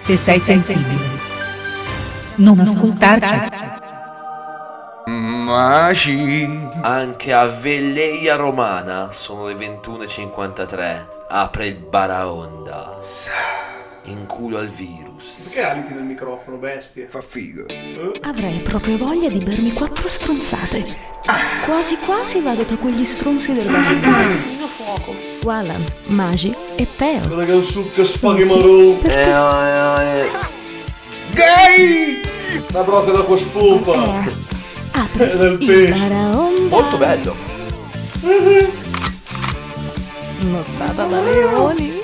Se sei sensibile, non ascoltarci. Maci. Anche a Velleia Romana sono le 21.53. Apre il baraonda. In culo al virus. Perché aliti nel microfono, bestie? Fa figo. Avrei proprio voglia di bermi quattro stronzate. Quasi quasi vado da quegli stronzi del bar. Walan, Magi e Teo. Quella che è un succo spaghi marò. Eh, eh, eh. Gay! La brocca d'acqua spumpa. Apri Del il pesce. Molto bello. Nottata da leoni.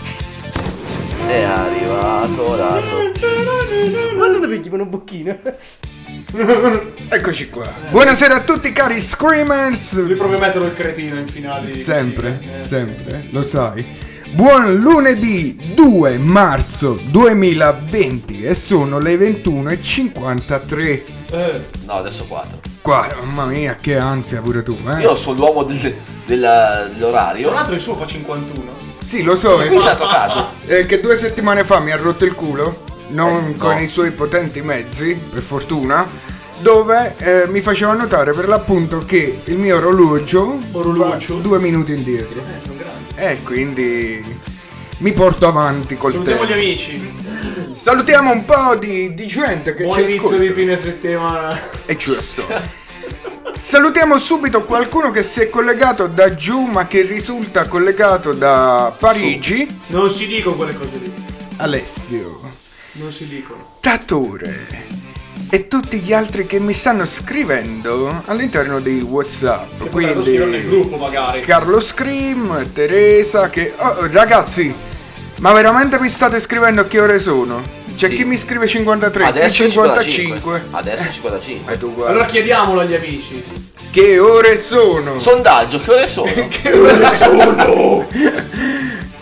È arrivato l'altro. Guarda dove gli un bocchino. Eccoci qua. Buonasera a tutti cari Screamers. Lui proprio metterlo il cretino in finale. Sempre, Eh. sempre, lo sai. Buon lunedì 2 marzo 2020 e sono le 21.53. Eh, No, adesso 4. Qua, mamma mia, che ansia pure tu, eh? Io sono l'uomo del- della- dell'orario. tra l'altro il suo fa 51. Sì, lo so, è stato a caso. eh, che due settimane fa mi ha rotto il culo, non Eh, con no. i suoi potenti mezzi, per fortuna, dove eh, mi faceva notare per l'appunto che il mio orologio Orologio? due minuti indietro. Eh. E quindi mi porto avanti col Salutiamo tempo. gli amici. Salutiamo un po' di, di gente che Buon ci inizio ascolta. di fine settimana. E giusto. Salutiamo subito qualcuno che si è collegato da giù ma che risulta collegato da Parigi. Non si dicono quelle cose lì. Alessio, Non si dicono. Tatore e tutti gli altri che mi stanno scrivendo all'interno di Whatsapp. Che scrivere nel Quindi gruppo magari. Carlo Scream, Teresa che... Oh, ragazzi, ma veramente mi state scrivendo a che ore sono? C'è Sì. chi mi scrive 53, chi Adesso è 55. 55. Adesso è 55. E tu guarda. Allora chiediamolo agli amici. Che ore sono? Sondaggio, che ore sono?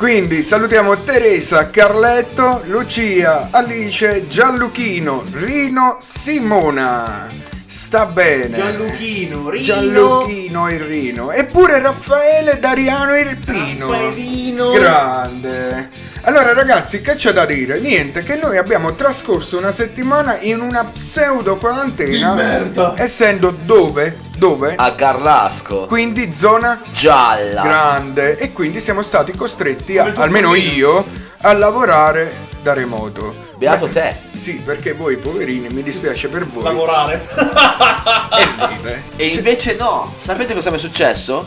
Quindi salutiamo Teresa, Carletto, Lucia, Alice, Gianluchino, Rino, Simona. Sta bene. Gianluchino, Rino. Gianluchino e Rino. Eppure Raffaele, Dariano e Irpino. Raffaelino. Grande. Allora ragazzi, che c'è da dire? Niente, che noi abbiamo trascorso una settimana in una pseudo quarantena. Di merda. Essendo dove? Dove? A Garlasco. Quindi zona Gialla. grande e quindi siamo stati costretti, a- almeno io, a lavorare da remoto. Beato Beh, te. Sì, perché voi poverini, mi dispiace per voi. Lavorare. E ride. E invece no. Sapete cosa mi è successo?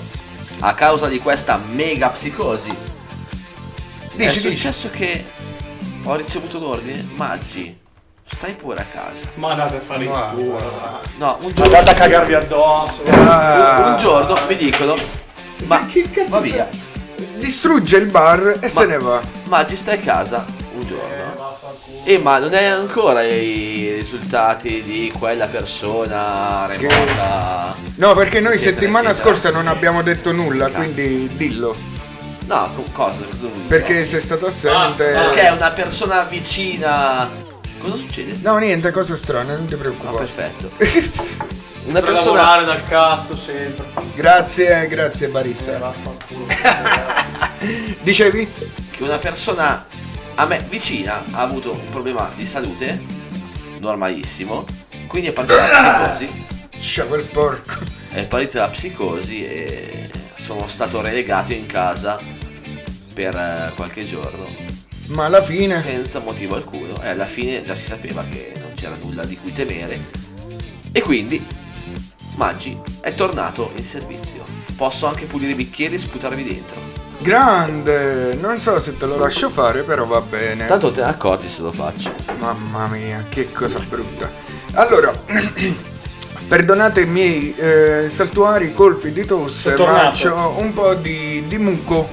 A causa di questa mega psicosi. Dici, è dici. successo che ho ricevuto l'ordine. Maggi, stai pure a casa. Ma andate a fare il Ma- culo. No, un Ma giorno. guarda a cagarvi addosso. Ah, Un giorno mi dicono. Ma che cazzo va via. distrugge il bar e se ne va. Maggi, stai a casa giorno. E ma non è ancora i risultati di quella persona remota. No, perché noi Eccetera, settimana eccetera. scorsa non abbiamo detto nulla, Cazzo. quindi dillo. No, co- cosa? cosa? Perché sei stato assente. Ah, Perché è una persona vicina. Cosa succede? No, niente, cosa strana, non ti No, preoccupare. perfetto. Una Per persona. lavorare dal cazzo sempre. grazie, grazie Eh, barista. vaffanculo. Dicevi? Che una persona a me vicina ha avuto un problema di salute. Normalissimo. Quindi è partita la psicosi. Scia quel porco. È partita la psicosi e sono stato relegato in casa per eh, qualche giorno. Ma alla fine. senza motivo alcuno e alla fine già si sapeva che non c'era nulla di cui temere e quindi Maggi è tornato in servizio posso anche pulire i bicchieri e sputarvi dentro Grande, non so se te lo lascio fare, però va bene. tanto te ne accorgi se lo faccio Mamma mia, che cosa brutta. Allora, perdonate i miei eh, saltuari colpi di tosse, Sono ma tornato. ho un po' di, di muco.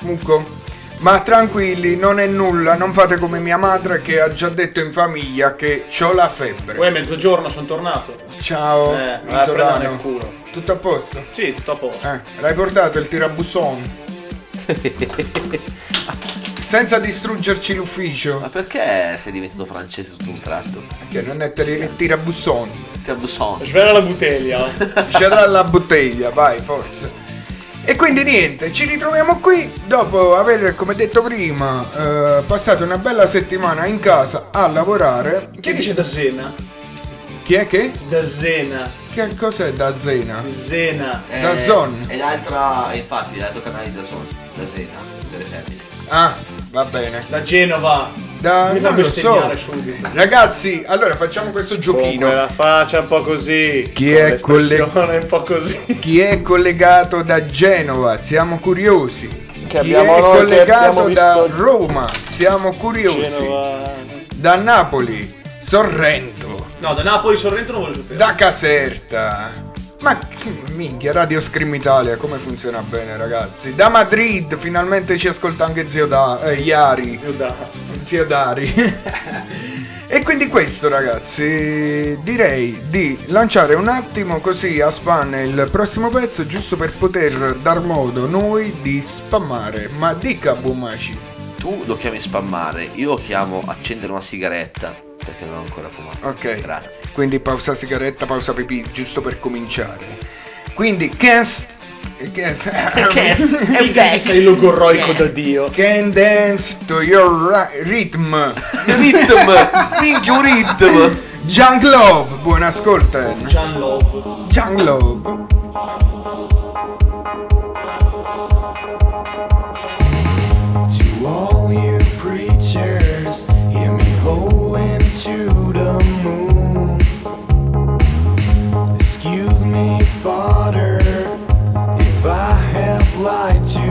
Muco. Ma tranquilli, non è nulla, non fate come mia madre che ha già detto in famiglia che ho la febbre. Uè, mezzogiorno sono tornato. Ciao, Eh, prendere isolano. nel culo. Tutto a posto? Sì, tutto a posto. Eh, l'hai portato il tirabusson? Senza distruggerci l'ufficio. ma perché sei diventato francese tutto un tratto? Che non è tir- tirabusson. Che abusson Svela la bottiglia. C'era la bottiglia, vai, forza. E quindi niente, ci ritroviamo qui dopo aver, come detto prima, eh, passato una bella settimana in casa a lavorare. Chi dice da Zena? Chi è che? Da Zena. Che cos'è da Zena? Zena. Eh, Da Zon. E l'altra, infatti, l'altro canale di da Zon, da Zena, delle femmine. Ah, va bene. Da Genova. Da, Mi fa non lo so. bestemmiare subito. Ragazzi, allora facciamo questo Comunque giochino. la faccia un po' così. Chi con è l'espressione un po' così. Chi è collegato da Genova? Siamo curiosi. Chi abbiamo è noi che collegato abbiamo da visto- Roma? Siamo curiosi. Genova. Da Napoli, Sorrento, No, da Napoli Sorrento non voglio sapere. da Caserta. Ma che minchia, Radio Scream Italia, come funziona bene, ragazzi? Da Madrid, finalmente ci ascolta anche zio da eh, Iari. Zio Dazio. Zio Dari. e quindi questo ragazzi, direi di lanciare un attimo così a spanne il prossimo pezzo giusto per poter dar modo noi di spammare. Ma dica Bumaci. Tu lo chiami spammare, io lo chiamo accendere una sigaretta, perché non ho ancora fumato. Ok. Grazie. Quindi pausa sigaretta, pausa pipì, giusto per cominciare. Quindi Cast... Figa se sei logorroico da Dio. Can dance to your ri- rhythm. Ritm! Minchia un ritm! Junk Love, buon ascolto. Gian Love. Junk Love. To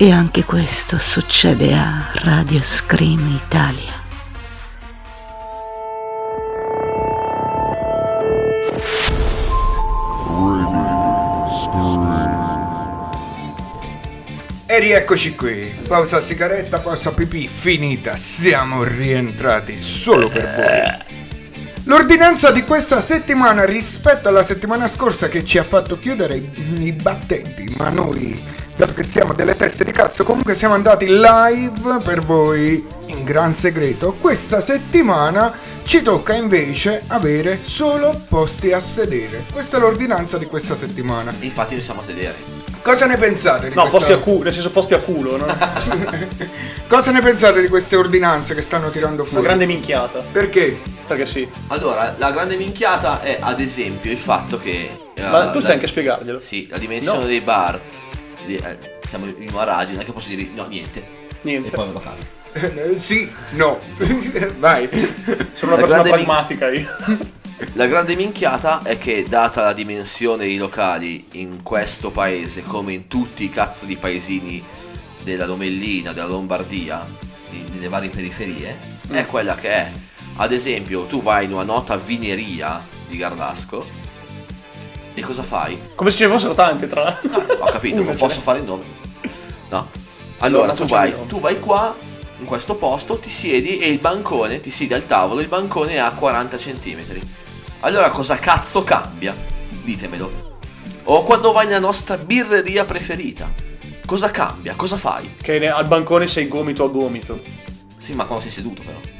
E anche questo succede a Radio Scream Italia. E rieccoci qui. Pausa sigaretta, pausa pipì, finita. Siamo rientrati solo per voi. L'ordinanza di questa settimana rispetto alla settimana scorsa che ci ha fatto chiudere i, battenti, ma noi, dato che siamo delle teste di cazzo, comunque siamo andati live per voi in gran segreto. Questa settimana ci tocca invece avere solo posti a sedere. Questa è l'ordinanza di questa settimana. Infatti noi siamo a sedere. Cosa ne pensate di No, questa... posti a culo, nel senso posti a culo, no? Cosa ne pensate di queste ordinanze che stanno tirando fuori? Una grande minchiata. Perché? Perché sì. Allora, la grande minchiata è ad esempio il fatto che... Ma tu stai la- anche a spiegarglielo. Sì, la dimensione No. dei bar. Eh, siamo in una radio, non è che posso dire no, niente. Niente. E poi vado a casa. Eh, sì, no. Vai. Sono una La persona grande min- pragmatica io. La grande minchiata è che, data la dimensione dei locali in questo paese, come in tutti i cazzo di paesini della Lomellina, della Lombardia, di- nelle varie periferie, è quella che è. Ad esempio, tu vai in una nota vineria di Garlasco e cosa fai? Come se ce ne fossero tante, tra l'altro. Ho capito, non posso fare il nome. No. Allora, Allora, tu, vai, tu vai qua, in questo posto, ti siedi e il bancone, ti siedi al tavolo, il bancone è a 40 cm. Allora cosa cazzo cambia? Ditemelo. O quando vai nella nostra birreria preferita. Cosa cambia? Cosa fai? Che al bancone sei gomito a gomito. Sì, ma quando sei seduto però.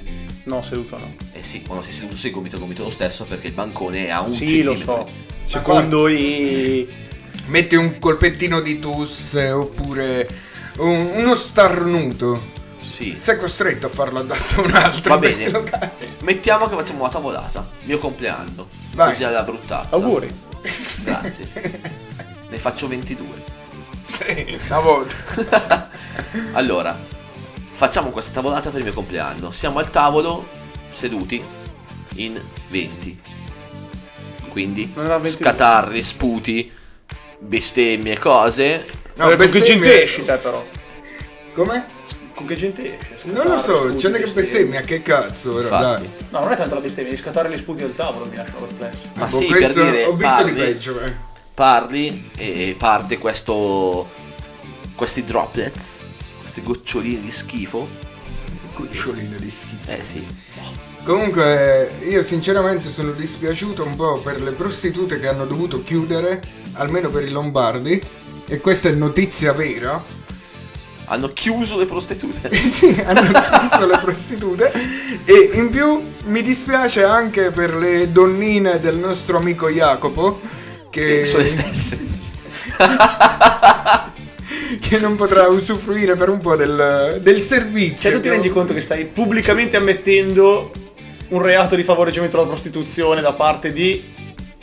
No, seduto no. Eh sì, quando sei seduto sei gomito gomito lo stesso perché il bancone è a un Sì, lo centimetro. so. Secondo i... Metti un colpettino di tusse oppure un- uno starnuto. Sì. Sei costretto a farlo addosso a un altro. Va bene. Mettiamo che facciamo una tavolata. Mio compleanno. Vai. Così alla bruttazza. Auguri. Grazie. ne faccio 22. Sì, una volta. Allora, facciamo questa tavolata per il mio compleanno. Siamo al tavolo, seduti, in 20. Quindi, Non era 22. scatarri, sputi, bestemmie, cose. No, con che bestemmie- gente esci te però? Come? Con che gente esci? Non lo so, Sputi, ce n'è che bestemmia, che cazzo, dai. No, non è tanto la bestemmia, di scattare gli sputi del tavolo mi lasciano perplesso. Ma Boh, sì, per dire, ho visto di parli, peggio, eh. parli e parte questo... questi droplets, queste goccioline di schifo. Cucciolino di schifo. Eh sì. Comunque, io sinceramente sono dispiaciuto un po' per le prostitute che hanno dovuto chiudere, almeno per i lombardi. E questa è notizia vera. Hanno chiuso le prostitute. sì, hanno chiuso le prostitute. E in più mi dispiace anche per le donnine del nostro amico Jacopo. Che, Che sono le stesse. che non potrà usufruire per un po' del, del servizio. Cioè tu ti rendi conto che stai pubblicamente ammettendo un reato di favoreggiamento alla prostituzione da parte di,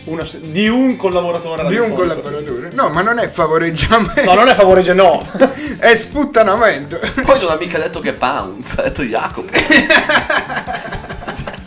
una- di un collaboratore di un collaboratore? No, ma non è favoreggiamento, No, non è favoreggiamento, no. è sputtanamento. Poi non ha mica detto che è Pounce, ha detto Jacopo.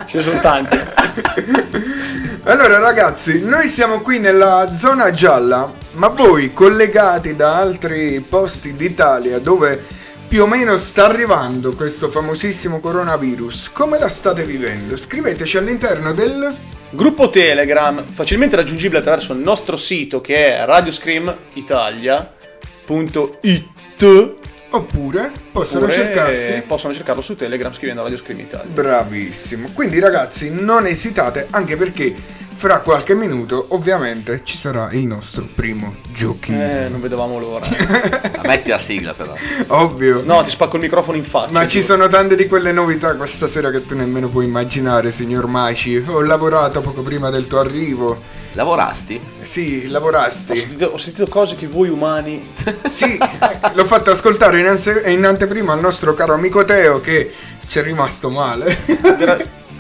Ce ne sono tanti. Allora ragazzi, noi siamo qui nella zona gialla, ma voi collegati da altri posti d'Italia dove più o meno sta arrivando questo famosissimo coronavirus, come la state vivendo? Scriveteci all'interno del... Gruppo Telegram, facilmente raggiungibile attraverso il nostro sito che è radioscreamitalia.it Oppure possono oppure cercarsi... possono cercarlo su Telegram scrivendo Radio Scream Italia. Bravissimo. Quindi ragazzi, non esitate, anche perché fra qualche minuto ovviamente ci sarà il nostro primo giochino. Eh, non vedevamo l'ora. Metti la sigla però. Ovvio. No, ti spacco il microfono in faccia. Ma ci giuro. sono tante di quelle novità questa sera che tu nemmeno puoi immaginare, signor Maci. Ho lavorato poco prima del tuo arrivo. Lavorasti? Sì, Ho lavorasti. sentito, ho sentito cose che voi umani. Sì, l'ho fatto ascoltare in, anse- in anteprima al nostro caro amico Teo che ci è rimasto male.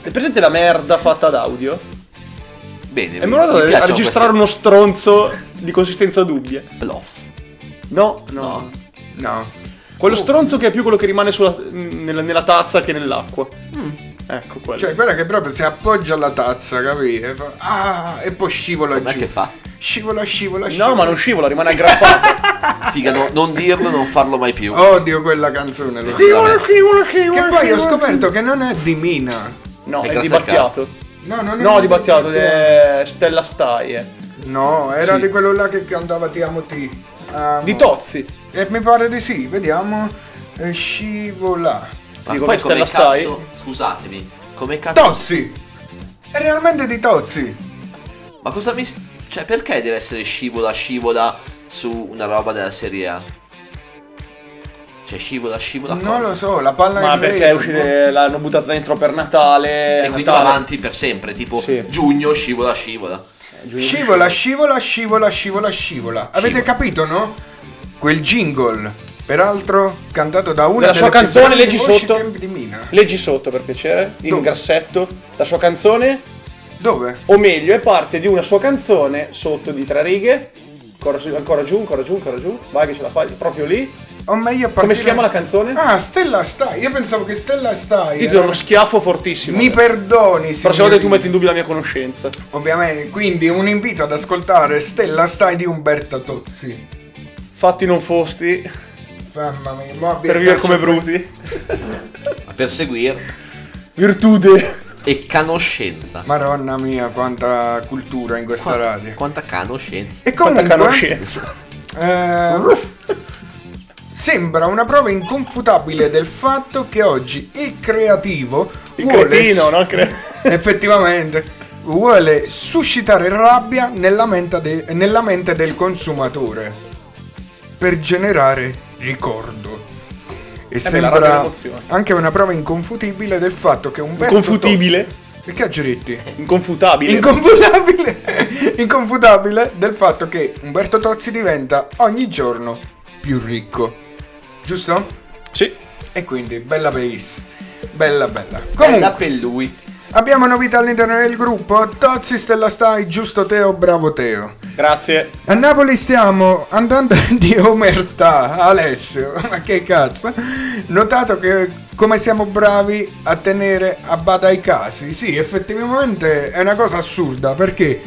È presente la merda fatta ad audio? Bene. E mi vado a registrare uno stronzo di consistenza dubbia. queste- Bluff. No, no. No. No. Quello stronzo che è più quello che rimane sulla- nella, nella tazza che nell'acqua. Ecco quello. Cioè, guarda che proprio si appoggia alla tazza, capì? E fa- Ah, e poi scivola Com'è giù. che fa? Scivola, scivola, scivola. no, ma non scivola, rimane aggrappato. Figa, no- non dirlo, non farlo mai più. Odio quella canzone. lo so. Vabbè. Che poi ho scoperto che non è di Mina. No, è grazie di al Battiato. No, non è No, di Battiato, è Stella Stai. eh. No, era Sì. di quello là che cantava Ti amo ti. amo. Di Tozzi. E mi pare di sì, vediamo. Eh, scivola. Ma Dico poi come Stella stai? cazzo, scusatemi, come cazzo... Tozzi! È realmente di Tozzi. Ma cosa mi... Cioè, perché deve essere scivola, scivola su una roba della serie A? Cioè, scivola, scivola Non cosa? lo so, la palla Ma in perché uscita, l'hanno buttata dentro per Natale. E quindi Natale. va avanti per sempre, tipo Sì. giugno, scivola, scivola. Scivola, scivola, scivola, scivola, scivola. Avete Scivola. capito, no? Quel jingle, peraltro cantato da una Della sua canzone, leggi sotto. tempi di Mina. Leggi sotto per piacere, in Dove? grassetto, la sua canzone, Dove? o meglio, è parte di una sua canzone sotto di tre righe. Ancora, ancora giù, ancora giù, ancora giù. Vai che ce la fai, proprio lì. O meglio a Come partire- si chiama la canzone? Ah, Stella Stai. Io pensavo che Stella Stai. Io ti do uno schiaffo fortissimo. Mi perdoni, La prossima volta tu metti in dubbio la mia conoscenza. Ovviamente, quindi un invito ad ascoltare Stella Stai di Umberto Tozzi. Fatti non fosti Mamma mia, mo per vivere come bruti. Ma per seguire Virtude. e canoscenza. Madonna mia, quanta cultura in questa radio. Quanta canoscenza. E Quanta comunque, conoscenza. eh, sembra una prova inconfutabile del fatto che oggi il creativo Il vuole- cretino, no? Cre- effettivamente vuole suscitare rabbia nella mente, de- nella mente del consumatore per generare ricordo. E è sembra anche una prova inconfutibile del fatto che Umberto Inconfutibile. Tozzi- Perché aggiretti? Inconfutabile. Inconfutabile, inconfutabile del fatto che Umberto Tozzi diventa ogni giorno più ricco. Giusto? sì. E quindi bella base. Bella bella. Bella Comunque, per lui. Abbiamo novità all'interno del gruppo. Tozzi, Stella Stai, giusto Teo, bravo Teo. Grazie. A Napoli stiamo andando di omertà, Alessio. Ma che cazzo? Notato che come siamo bravi a tenere a bada i casi. Sì, effettivamente è una cosa assurda perché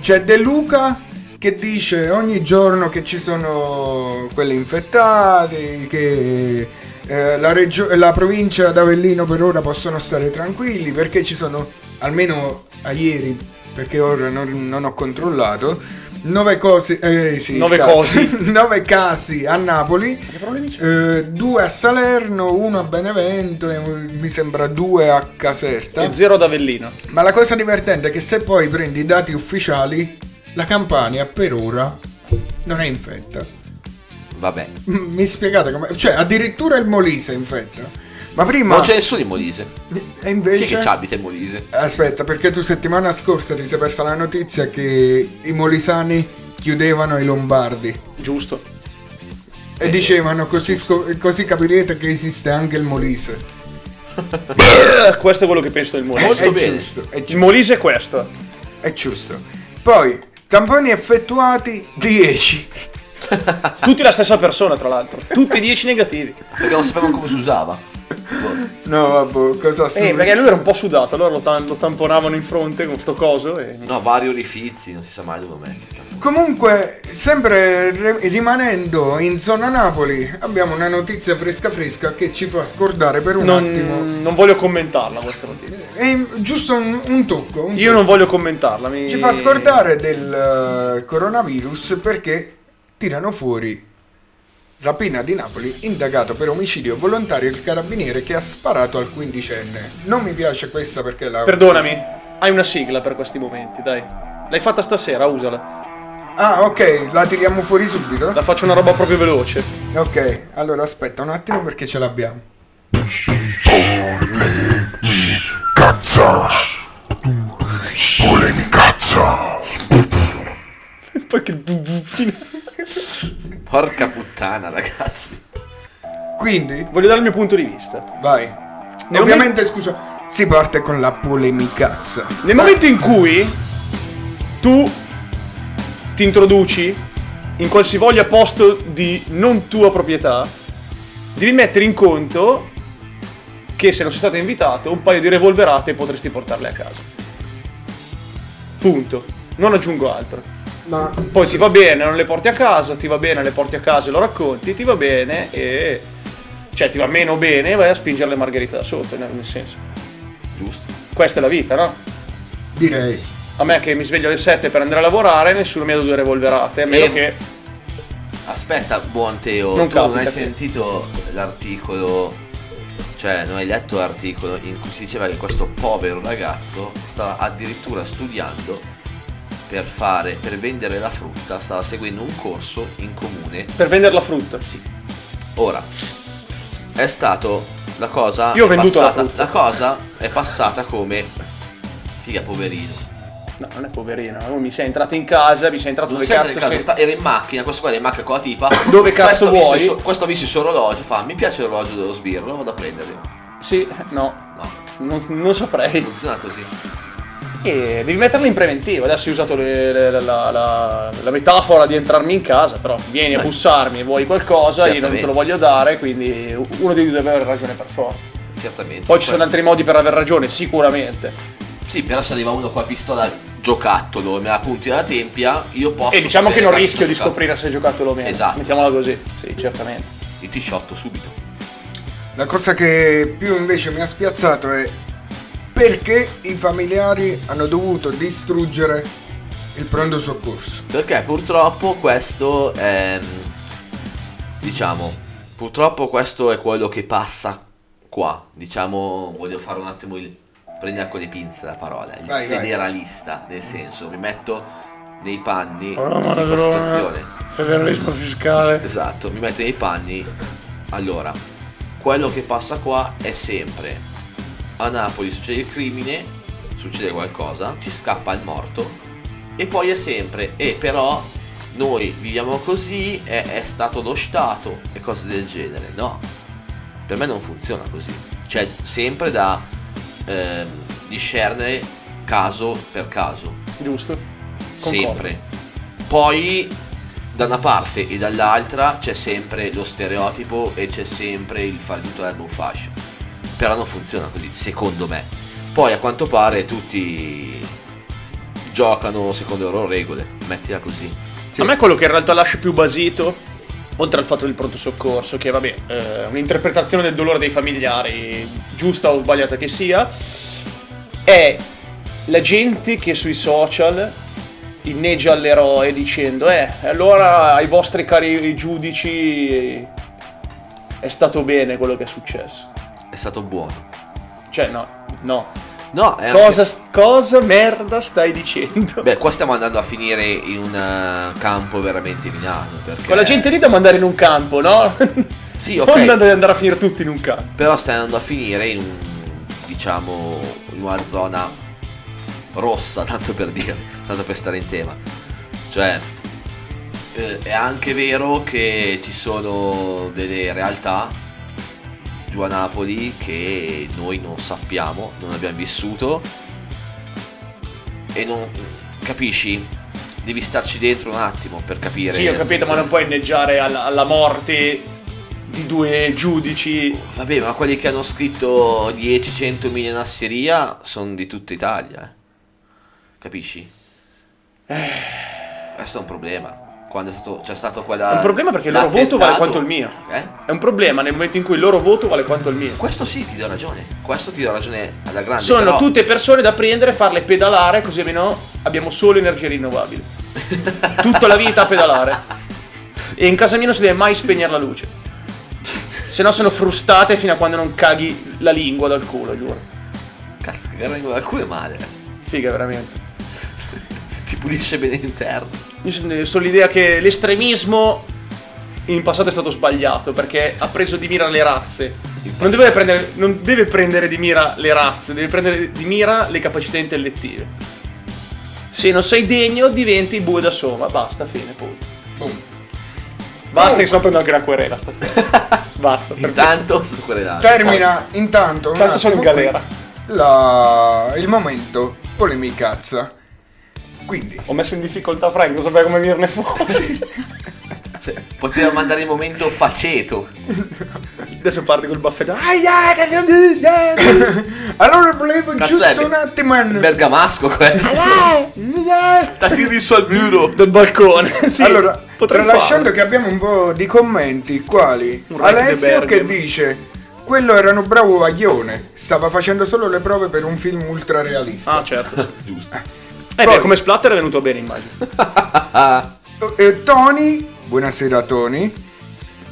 c'è De Luca che dice ogni giorno che ci sono quelli infettati, che eh, la, regio- la provincia d'Avellino per ora possono stare tranquilli perché ci sono, almeno a ieri, perché ora non, non ho controllato, nove cose, eh, sì, Nove cosi. nove casi a Napoli, eh, due a Salerno, uno a Benevento e mi sembra due a Caserta. E zero ad Avellino. Ma la cosa divertente è che se poi prendi i dati ufficiali, la Campania per ora non è infetta. Vabbè. Mi spiegate come? Cioè, addirittura il Molise è infetta. Ma prima. Non c'è nessuno in Molise. E Chi è invece. che ci abita in Molise? Aspetta, perché tu settimana scorsa ti sei persa la notizia che i molisani chiudevano i lombardi. Giusto. E dicevano così, sco- così capirete che esiste anche il Molise. Eh, Questo è quello che penso del Molise. Molto è bene. giusto, è Il giusto. Molise è questo. È giusto. Poi, tamponi effettuati 10. Tutti la stessa persona, tra l'altro. Tutti e 10 negativi. Perché non sapevano come si usava. No, vabbè, cosa assurdo. Eh, perché lui era un po' sudato, allora lo, tam- lo tamponavano in fronte con sto coso e... No, vari orifizi, non si sa mai dove metti. Comunque, sempre re- rimanendo in zona Napoli, abbiamo una notizia fresca fresca che ci fa scordare per un attimo. Non, non voglio commentarla questa notizia. È giusto un, un tocco. un Io tocco. non voglio commentarla. Mi... Ci fa scordare del eh, coronavirus perché tirano fuori rapina di Napoli, indagato per omicidio volontario il carabiniere che ha sparato al quindicenne. Non mi piace questa perché la... Perdonami, hai una sigla per questi momenti, dai. L'hai fatta stasera, usala. Ah, ok, la tiriamo fuori subito. La faccio una roba proprio veloce. Ok, allora aspetta un attimo perché ce l'abbiamo. Cazza! Polemicazza! Poi che fine. Porca puttana, ragazzi. Quindi, Voglio dare il mio punto di vista. vai. Nel Ovviamente, scusa, si parte con la polemicazza. Nel momento in cui tu ti introduci in qualsivoglia posto di non tua proprietà, devi mettere in conto che se non sei stato invitato, un paio di revolverate potresti portarle a casa. Punto. Non aggiungo altro. Ma Poi ti va bene, non le porti a casa, ti va bene, le porti a casa e lo racconti, ti va bene e... Cioè ti va meno bene e vai a spingere le margherite da sotto, nel senso. Giusto. Questa è la vita, no? direi. A me che mi sveglio alle 7 per andare a lavorare, nessuno mi ha due revolverate, a meno E- che... Aspetta, buon Teo, Non tu non hai sentito l'articolo, cioè non hai letto l'articolo in cui si diceva che questo povero ragazzo stava addirittura studiando per fare, per vendere la frutta, stava seguendo un corso in comune. Per vendere la frutta. Sì. Ora, è stato la cosa... Io ho venduto la passata- frutta. La cosa è passata come... Figa poverino. No, non è poverino, oh, mi sei entrato in casa, mi sei entrato Non dove sei cazzo in casa, sei? sta- era in macchina, questo qua era in macchina con la tipa. Dove cazzo questo visto vuoi? suo- questo ha visto il suo orologio, fa, mi piace l'orologio dello sbirro, vado a prenderlo. Sì, no, No, non, non saprei. funziona così. E devi metterlo in preventivo. Adesso hai usato le- le- la, la- la- la metafora di entrarmi in casa, però vieni a bussarmi e vuoi qualcosa, io non te lo voglio dare, quindi uno di due deve avere ragione per forza. Certamente. Poi ci sono altri modi per aver ragione, sicuramente. Sì, però se arriva uno con la pistola giocattolo e me la punti alla tempia, io posso. E diciamo che non rischio di giocattolo. scoprire se hai giocato o meno. Esatto. Mettiamola così, sì, certamente. Il t-shot subito. La cosa che più invece mi ha spiazzato è perché i familiari hanno dovuto distruggere il pronto soccorso. Perché purtroppo questo è. Diciamo, purtroppo questo è quello che passa qua. Diciamo, voglio fare un attimo il. Prendere con le pinze la parola. Il Vai, vai. federalista, nel senso, mi metto nei panni Oh, ma di questa situazione. Federalismo fiscale. Esatto, mi metto nei panni. Allora, quello che passa qua è sempre a Napoli succede il crimine, succede qualcosa, ci scappa il morto e poi è sempre e però noi viviamo così, è, è stato lo Stato e cose del genere. No, per me non funziona così. C'è sempre da ehm, discernere caso per caso Giusto? Concordo. sempre. Poi da una parte e dall'altra c'è sempre lo stereotipo e c'è sempre il fare tutto l'erba un fascio. Però non funziona così, secondo me. Poi a quanto pare tutti giocano secondo le loro regole, mettila così. A me quello che in realtà lascia più basito, oltre al fatto del pronto soccorso, che vabbè, è un'interpretazione del dolore dei familiari, giusta o sbagliata che sia, è la gente che sui social inneggia all'eroe dicendo eh, allora ai vostri cari giudici è stato bene quello che è successo. È stato buono. Cioè no, no. No, è anche- Cosa, cosa merda stai dicendo? Beh, qua stiamo andando a finire in un eh, campo veramente minato. Perché... Quella gente lì da mandare in un campo, no? Sì, ok. Non da andare a finire tutti in un campo. Però stai andando a finire in un, diciamo, in una zona rossa, tanto per dire, tanto per stare in tema. Cioè, eh, è anche vero che ci sono delle realtà giù a Napoli che noi non sappiamo, non abbiamo vissuto e non capisci? Devi starci dentro un attimo per capire. Sì, ho capito, ma situazione. non puoi inneggiare alla, alla morte di due giudici. Vabbè, ma quelli che hanno scritto 10-100 mila in asseria sono di tutta Italia. eh. Capisci? Questo è un problema. Quando stato, c'è stato quella. È un problema perché il loro voto vale quanto il mio. Eh? È un problema nel momento in cui il loro voto vale quanto il mio. Questo sì, ti do ragione. Questo ti do ragione alla grande. Sono però- tutte persone da prendere, farle pedalare, così almeno abbiamo solo energie rinnovabili. Tutta la vita a pedalare. E in casa mia non si deve mai spegnere la luce. Se no sono frustate fino a quando non caghi la lingua dal culo, giuro. Cazzo, che gara alcune è male. Figa, veramente. Ti pulisce bene l'interno. Io sono sono l'idea che l'estremismo in passato è stato sbagliato perché ha preso di mira le razze. Non deve, prendere, non deve prendere di mira le razze, deve prendere di mira le capacità intellettive. Se non sei degno, diventi bue da soma. Basta, fine, punto. Boom. Basta che sto prendendo anche una querela stasera. Basta. Intanto. Termina intanto. un Tanto sono in galera. la- il momento polemicazza. Quindi, Ho messo in difficoltà Frank, non sapeva come venirne fuori. Se- Poteva mandare il momento faceto. Adesso parti col baffetto. Allora volevo Cazzo giusto è? un attimo. Bergamasco questo. Da tiri su al muro. Dal balcone. Sì, allora, tralasciando farlo. che abbiamo un po' di commenti, quali? Un Alessio che dice: Quello era un bravo vaglione, stava facendo solo le prove per un film ultra realista. Ah, certo. Giusto. Eh Poi- beh, come splatter è venuto bene, immagino. Eh, Tony, buonasera Tony,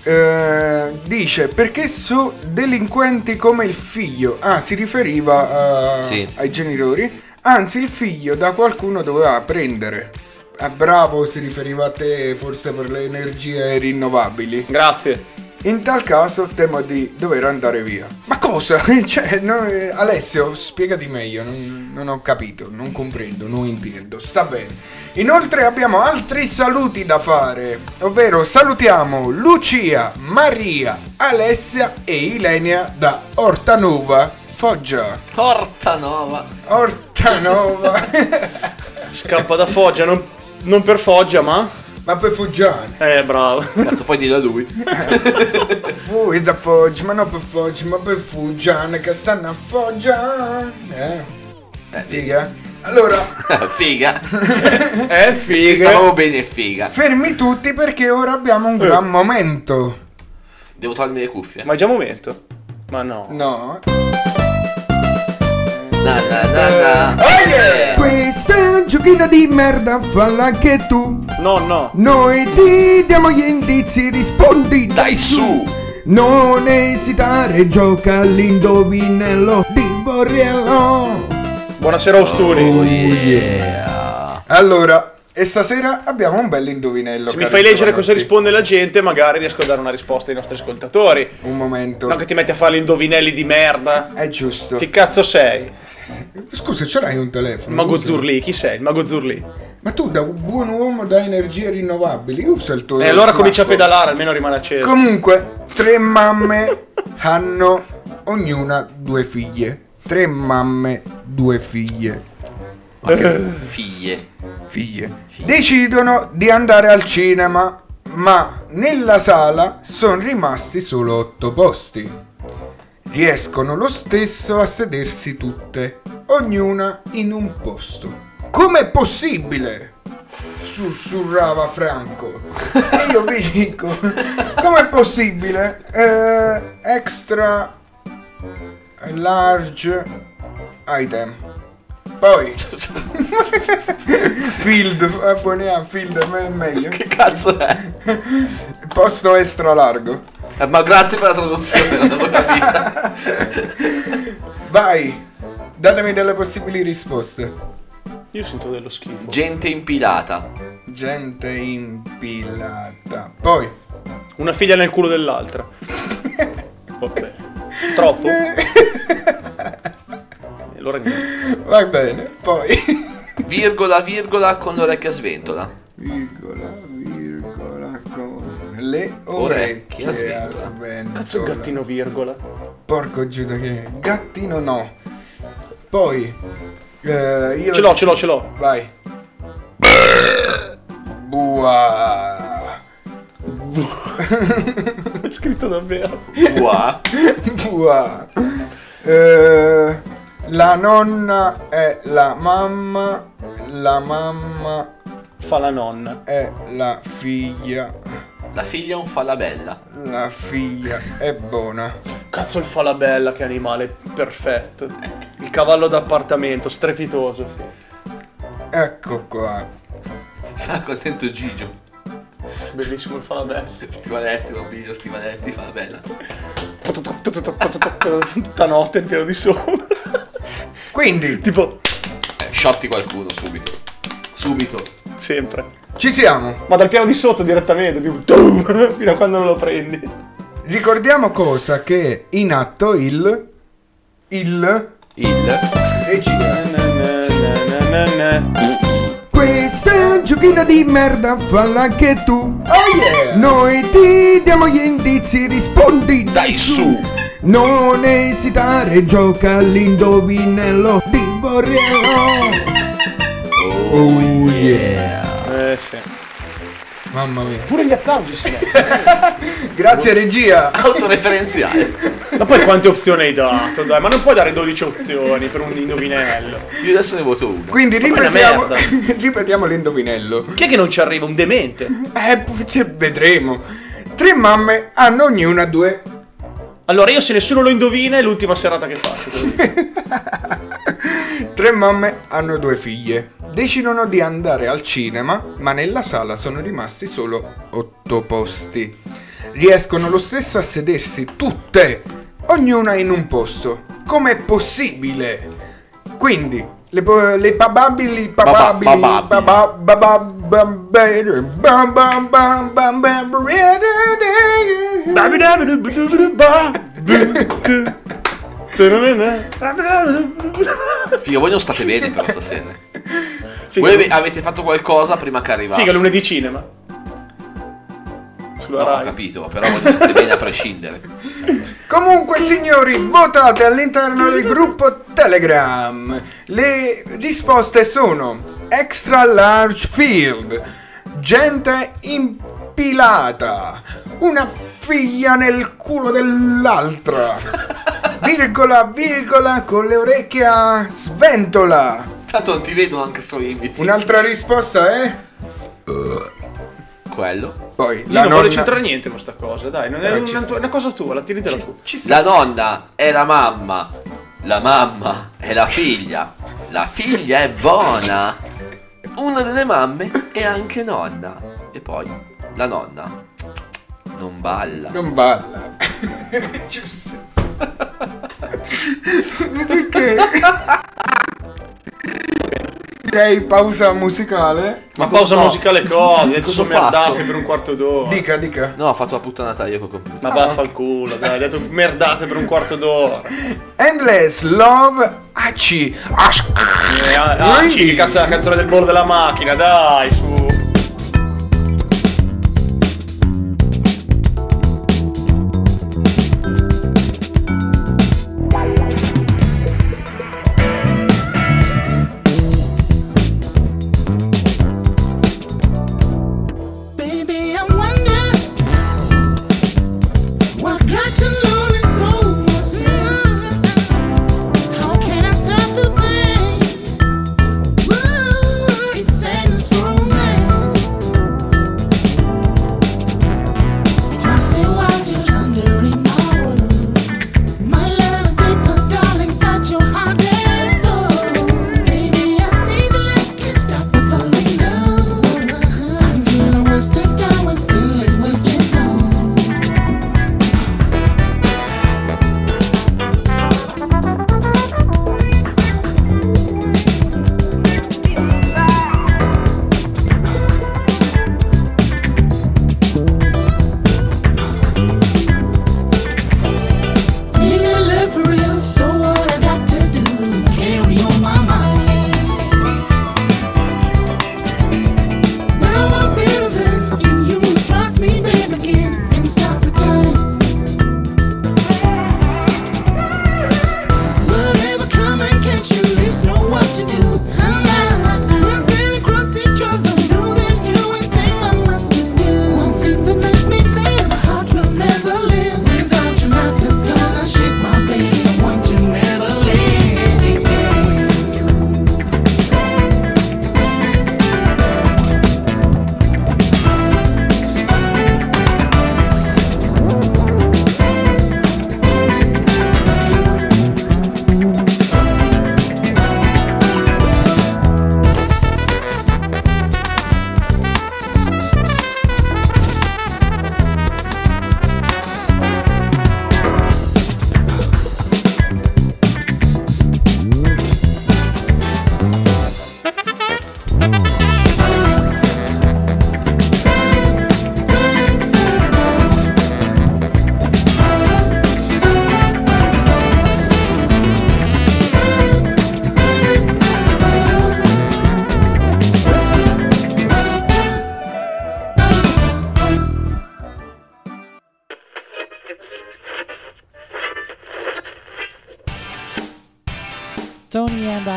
eh, dice perché so delinquenti come il figlio, ah si riferiva a- Sì. ai genitori, anzi il figlio da qualcuno doveva prendere. Ah, bravo, si riferiva a te forse per le energie rinnovabili. Grazie. In tal caso temo di dover andare via. Ma cosa? Cioè, no, eh, Alessio, spiegati meglio, non, non ho capito, non comprendo, non intendo. Sta bene. Inoltre abbiamo altri saluti da fare, ovvero salutiamo Lucia, Maria, Alessia e Ilenia da Ortanova, Foggia. Porta nova. Ortanova. Scappa da Foggia, non, non per Foggia, ma... Ma per Foggiane. Eh, bravo. Cazzo, poi dillo a lui. Fui da Foggia, ma non per Foggia, ma per Foggiane che stanno a Foggia. Eh, Eh, figa. Allora, figa. Eh, Ci figa. stavamo bene, figa. fermi tutti perché ora abbiamo un gran momento. Devo togliermi le cuffie. Ma è già momento. Ma no. No. Na, na, na, na. Oh yeah! Questa giochino di merda, falla anche tu. No, no. Noi ti diamo gli indizi, rispondi Dai su. Non esitare, gioca all'indovinello di Borriello. Buonasera, Ostuni. Oh yeah. Allora, e stasera abbiamo un bel indovinello. Se mi fai leggere cosa risponde la gente, magari riesco a dare una risposta ai nostri ascoltatori. Un momento. No, che ti metti a fare gli indovinelli di merda. È giusto. Che cazzo sei? Scusa, ce l'hai un telefono? Mago Usa. Zurli, chi sei? Il mago Zurli. Ma tu da buon uomo da energie rinnovabili, usa il tuo E allora comincia a pedalare, almeno rimane acceso. Comunque, tre mamme hanno ognuna due figlie. Tre mamme, due figlie. Figlie. Figlie. Decidono di andare al cinema, ma nella sala sono rimasti solo otto posti. Riescono lo stesso a sedersi tutte, ognuna in un posto. Com'è possibile? Sussurrava Franco. E io vi dico, com'è possibile? Eh, extra large item. Poi Field, eh, buoniamo, Field è meglio. Che cazzo è? Posto extra largo. Eh, ma grazie per la traduzione, non l'avevo capita. Vai, datemi delle possibili risposte. Io sento dello schifo. Gente impilata. Gente impilata. Poi, Una figlia nel culo dell'altra. Vabbè. Troppo? Allora niente. va bene. Poi, Virgola, virgola con l'orecchia sventola. virgola, virgola, con le Orecchie orecchie a sventola. Cazzo il gattino virgola. Porco Giuda che gattino no. Poi, eh, io... Ce l'ho, ce l'ho, ce l'ho. Vai. Bua. È scritto davvero. Qua. Bua. Eh, la nonna è la mamma, la mamma Fa la nonna. è la figlia, La figlia è un falabella. la figlia è buona. Cazzo il falabella, che animale perfetto. Il cavallo d'appartamento, strepitoso. Ecco qua. Sarà contento Gigio. Bellissimo il falabella. Stivaletti, bambino, stivaletti, falabella. Tutta notte il piano di sopra. Quindi, tipo, shotti qualcuno subito. Subito. sempre. ci siamo. Ma dal piano di sotto direttamente, tipo, tum, fino a quando non lo prendi. Ricordiamo cosa che è in atto il... Il... Il. Regia. Na, na, na, na. Questo è un giochino di merda, falla anche tu. Oh yeah! Noi ti diamo gli indizi, rispondi Dai su! Non esitare, gioca all'indovinello di Borriello. Oh yeah! Eh sì. Mamma mia. Pure gli applausi si. Grazie regia. Autoreferenziale. Ma poi quante opzioni hai dato? Dai, ma non puoi dare 12 opzioni per un indovinello. Io adesso ne voto una. Quindi ripetiamo, ripetiamo l'indovinello. Chi è che non ci arriva? Un demente. Eh, poi ci vedremo. Tre mamme hanno ognuna due. Allora, io se nessuno lo indovina è l'ultima serata che faccio. Tre mamme hanno due figlie. Decidono di andare al cinema, ma nella sala sono rimasti solo otto posti. Riescono lo stesso a sedersi tutte, ognuna in un posto. Com'è possibile? Quindi, le, le bababili, bababili, Figa, voi non state bene però stasera. Figa, Voi ave- avete fatto qualcosa prima che arrivasse. figa, lunedì cinema. Sulla No, ho Rai. capito, però voi non state bene a prescindere. Comunque signori, votate all'interno del gruppo Telegram. Le risposte sono Extra Large Field, gente impilata, una figlia nel culo dell'altra, virgola virgola con le orecchie a sventola. Tanto non ti vedo anche su Inviti. Un'altra risposta è... Quello. Poi Io la non nonna... c'entrare niente con sta cosa, dai, non è Però una, ci sta. una cosa tua, la tienitela tu. Ci sta. La nonna è la mamma. La mamma è la figlia. La figlia è buona. Una delle mamme è anche nonna. E poi la nonna non balla. Non balla. Giusto. Perché? Direi pausa musicale. Ma pausa no. musicale cosa? Detto Cosa sono merdate per un quarto d'ora. Dica, dica. No, ho fatto la puttanata io col computer. Ma vaffanculo, dai, hai detto merdate per un quarto d'ora. Endless Love Aci. Ash- Eh, ah, ah, che cazzo è la canzone del bollo della macchina, dai, su.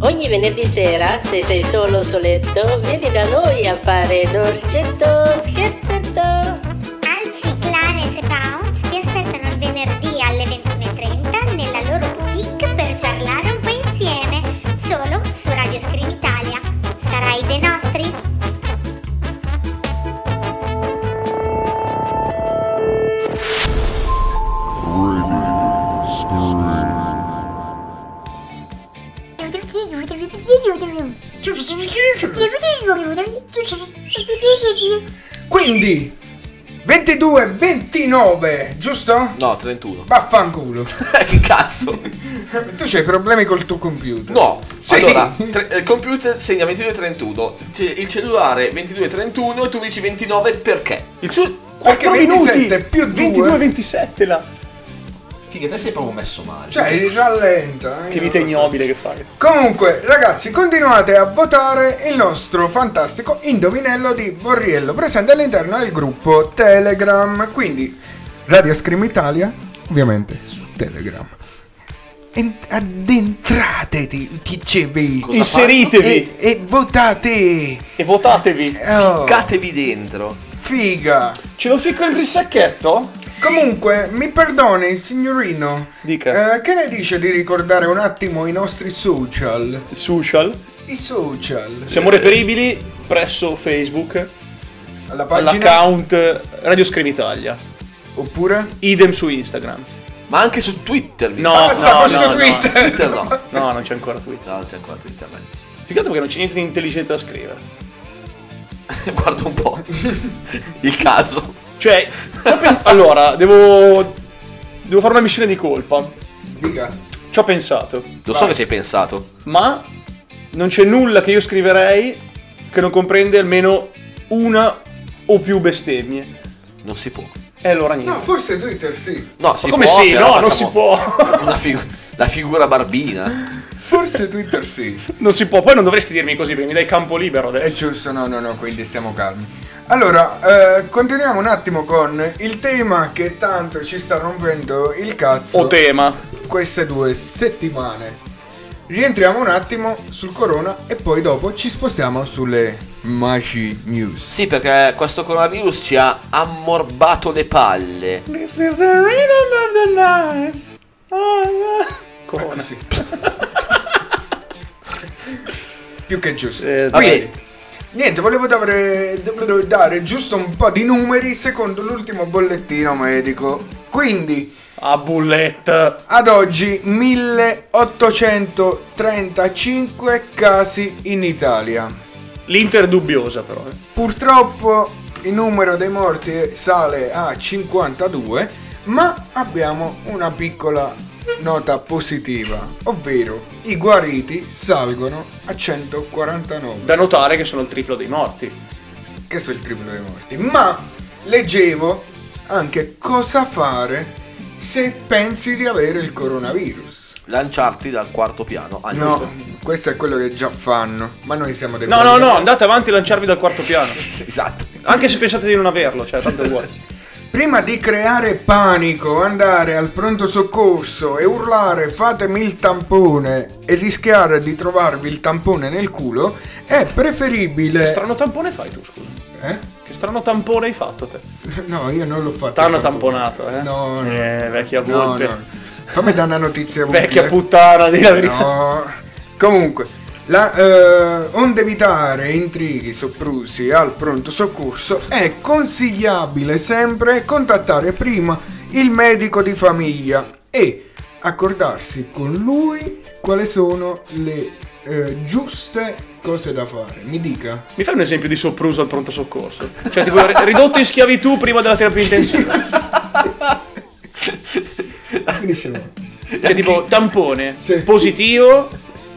Ogni venerdì sera, se sei solo soletto, vieni da noi a fare dolcetto scherzetto. Alci, Clares e Bounce ti aspettano il venerdì Quindi 22, 29, giusto? No, 31. Vaffanculo. che cazzo? tu c'hai problemi col tuo computer. No, Sì. allora, tre- il computer segna 22.31, ce- il cellulare 22.31 e tu mi dici 29 perché? Il suo Perché 4 minuti 27 più 2. 22 27 là. Figa, te sei proprio messo male. Cioè, rallenta. eh, Che vita ignobile che fai. Comunque, ragazzi, continuate a votare il nostro fantastico indovinello di Borriello, presente all'interno del gruppo Telegram. Quindi, Radio Scream Italia, ovviamente su Telegram. Ent- addentratevi, dicevi. Cosa Inseritevi. E, e votate. E votatevi. Oh, Ficcatevi dentro. figa. Ce lo ficco dentro il sacchetto? Comunque, mi perdoni, signorino. Dica. Eh, che ne dice di ricordare un attimo i nostri social? Social. I social. Siamo reperibili presso Facebook Alla pagina. all'account Radio Scream Italia. Oppure? Idem su Instagram. Ma anche su Twitter. mi No. Basta no, no, no. Twitter. Twitter no. No, non c'è ancora Twitter. No, non c'è ancora Twitter. dai. Più che altro perché non c'è niente di intelligente da scrivere. Guarda un po'. Il caso. Cioè, pen- allora, devo. Devo fare una missione di colpa. Dica. Ci ho pensato. Lo so che ci hai pensato. Ma non c'è nulla che io scriverei che non comprende almeno una o più bestemmie. Non si può. E allora niente. No, forse Twitter sì. No, si come può, sì? però No, non facciamo si può. Una figu- la figura barbina. Forse Twitter sì. Non si può. Poi non dovresti dirmi così perché mi dai campo libero È adesso. giusto, no, no, no, quindi stiamo calmi. Allora, eh, continuiamo un attimo con il tema che tanto ci sta rompendo il cazzo O tema. queste due settimane. Rientriamo un attimo sul corona e poi dopo ci spostiamo sulle Magi News. Sì, perché questo coronavirus ci ha ammorbato le palle. This is the rhythm of the night. Oh, yeah. Corona. Così. Più che giusto. Eh, Quindi, niente, volevo dare, dare giusto un po' di numeri secondo l'ultimo bollettino medico. Quindi, A bulletta. ad oggi 1835 casi in Italia. L'Inter è dubbiosa però. eh. Purtroppo il numero dei morti sale a 52, ma abbiamo una piccola nota positiva, ovvero i guariti salgono a 149, Da notare che sono il triplo dei morti. che sono il triplo dei morti. Ma leggevo anche cosa fare se pensi di avere il coronavirus. lanciarti dal quarto piano. Ah, No, questo è quello che già fanno. Ma noi siamo dei No, no, no, andate avanti e lanciarvi dal quarto piano. esatto. Anche se pensate di non averlo, cioè, tanto vuoi. Prima di creare panico, andare al pronto soccorso e urlare fatemi il tampone e rischiare di trovarvi il tampone nel culo, è preferibile... Che strano tampone fai tu, scusa? Eh? Che strano tampone hai fatto te? No, io non l'ho fatto. T'hanno tamponato, eh? No, no. Eh, vecchia No, volpe. no. Fammi dare una notizia utile. Vecchia puttana, di la verità. No. Comunque, la, eh, onde evitare intrighi soprusi al pronto soccorso è consigliabile sempre contattare prima il medico di famiglia e accordarsi con lui quali sono le eh, giuste cose da fare. Mi dica. Mi fai un esempio di sopruso al pronto soccorso? Cioè, tipo, ri- ridotto in schiavitù prima della terapia intensiva. Finisce Cioè, tipo, tampone positivo,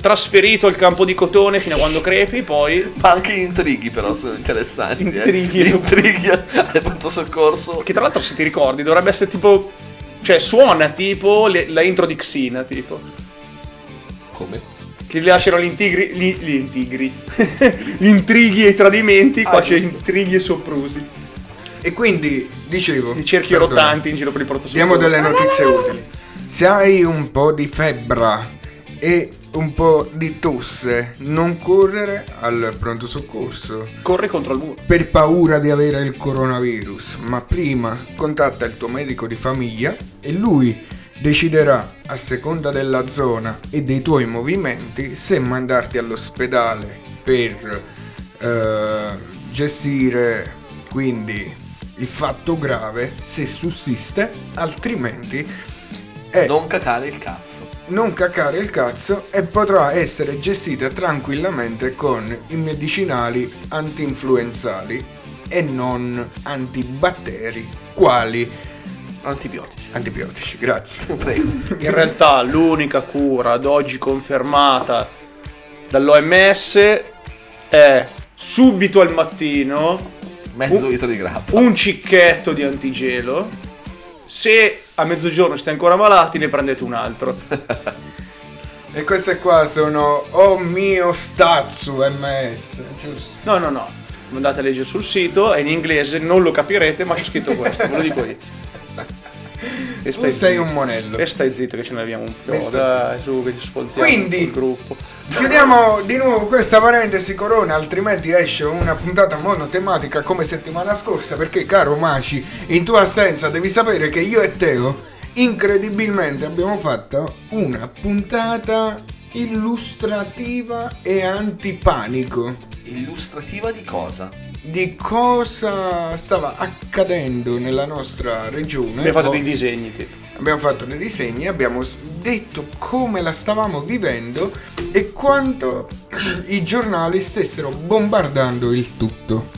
trasferito al campo di cotone fino a quando crepi, poi. Ma anche gli intrighi, però, sono interessanti. Intrighi. Eh. Intrighi al pronto soccorso. Che tra l'altro, se ti ricordi, dovrebbe essere tipo. Cioè, suona tipo le- la intro di Xina, tipo. Come? Che li lasciano gli intigri. Gli, gli intigri. gli intrighi e i tradimenti. Qua Ah, c'è giusto. intrighi e soprusi. E quindi, dicevo... I cerchi perdona. rotanti in giro per il pronto Diamo soccorso. delle notizie utili. Se hai un po' di febbre e un po' di tosse, non correre al pronto soccorso. Corri contro il muro. Per paura di avere il coronavirus, ma prima contatta il tuo medico di famiglia e lui deciderà a seconda della zona e dei tuoi movimenti se mandarti all'ospedale per eh, gestire quindi il fatto grave se sussiste, altrimenti è Non cacare il cazzo. Non cacare il cazzo e potrà essere gestita tranquillamente con i medicinali anti-influenzali e non antibatteri, quali Antibiotici. antibiotici. Grazie. Prego. In realtà l'unica cura ad oggi confermata dall'OMS è subito al mattino Mezzo un- litro di grappa. un cicchetto di antigelo. Se a mezzogiorno siete ancora malati ne prendete un altro. E queste qua sono Oh mio stazzu MS, giusto? No, no, no. Andate a leggere sul sito, è in inglese, non lo capirete, ma c'è scritto questo, ve lo dico io. E Tu sei zitto. un monello. E stai zitto che ce ne abbiamo un po'. Stai Dai, su che ci sfoltiamo Quindi- il gruppo. Chiudiamo di nuovo questa parentesi corona, altrimenti esce una puntata monotematica come settimana scorsa, perché caro Maci, in tua assenza devi sapere che io e Teo incredibilmente abbiamo fatto una puntata illustrativa e antipanico Illustrativa di cosa? di cosa stava accadendo nella nostra regione. Abbiamo fatto dei disegni, tipo. Abbiamo fatto dei disegni, abbiamo detto come la stavamo vivendo e quanto i giornali stessero bombardando il tutto.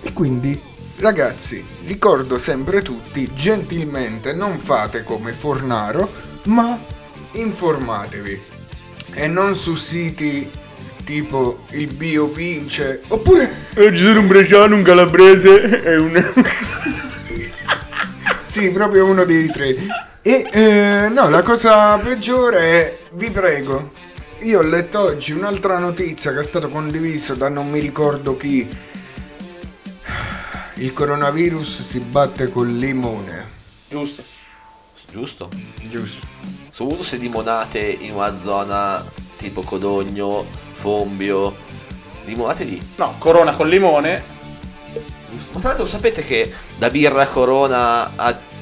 E quindi, ragazzi, ricordo sempre tutti, gentilmente non fate come Fornaro, ma informatevi. E non su siti tipo il Bio Vince, oppure ci sono un bresciano, un calabrese e un... Sì, proprio uno dei tre. E eh, no, la cosa peggiore è, vi prego, io ho letto oggi un'altra notizia che è stata condivisa da non mi ricordo chi. Il coronavirus si batte col limone. Giusto. Giusto? Giusto. Soprattutto se dimonate in una zona tipo Codogno, Fombio. Dimonate lì. No, corona con limone. Ma tra l'altro sapete che da birra Corona ha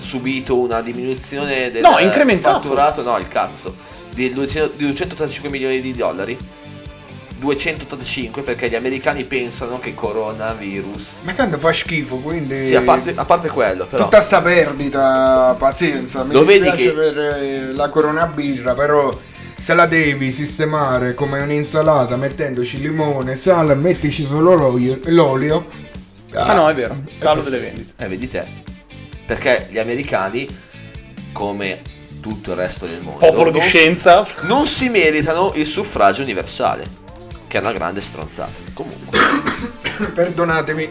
subito una diminuzione del No, fatturato? No, il cazzo. Di 200 di 285 milioni di dollari. 285 perché gli americani pensano che coronavirus. Ma tanto fa schifo, quindi... Sì, a parte, a parte quello, però. Tutta sta perdita, pazienza, mi Lo vedi che- per eh, la corona birra, però se la devi sistemare come un'insalata mettendoci limone, sale, mettici solo l'olio, l'olio Ah no, è vero. Calo delle vendite. Eh, vedi te. Perché gli americani, come tutto il resto del mondo, Popolo di non si- scienza. non si meritano il suffragio universale. Che è una grande stronzata. Comunque. perdonatemi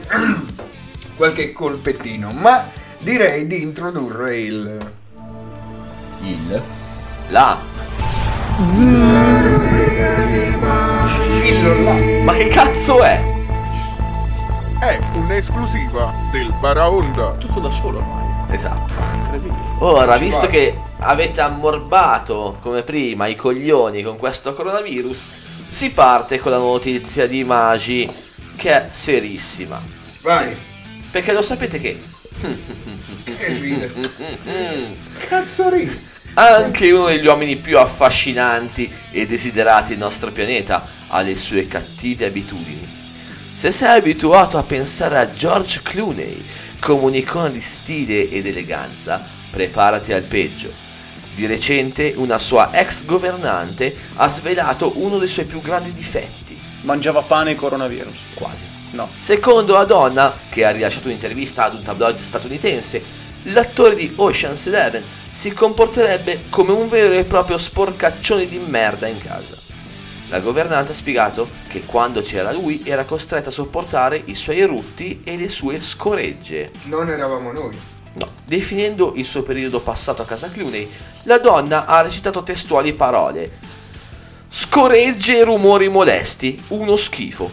qualche colpettino, ma direi di introdurre il Il? Là. Dillo là. Ma che cazzo è? È un'esclusiva del Baraonda. Tutto da solo ormai. Esatto. Incredibile. Ora, visto che avete ammorbato come prima i coglioni con questo coronavirus, si parte con la notizia di Magi che è serissima. Vai. Perché lo sapete che Che ride. Cazzo ride. anche uno degli uomini più affascinanti e desiderati del nostro pianeta ha le sue cattive abitudini. Se sei abituato a pensare a George Clooney come un'icona di stile ed eleganza, preparati al peggio. Di recente una sua ex governante ha svelato uno dei suoi più grandi difetti. Mangiava pane e coronavirus. Quasi. No. Secondo la donna, che ha rilasciato un'intervista ad un tabloid statunitense, l'attore di Ocean's Eleven si comporterebbe come un vero e proprio sporcaccione di merda in casa. La governante ha spiegato che quando c'era lui era costretta a sopportare i suoi erutti e le sue scoregge. Non eravamo noi. No. Definendo il suo periodo passato a casa Clooney, la donna ha recitato testuali parole. Scoregge e rumori molesti, uno schifo.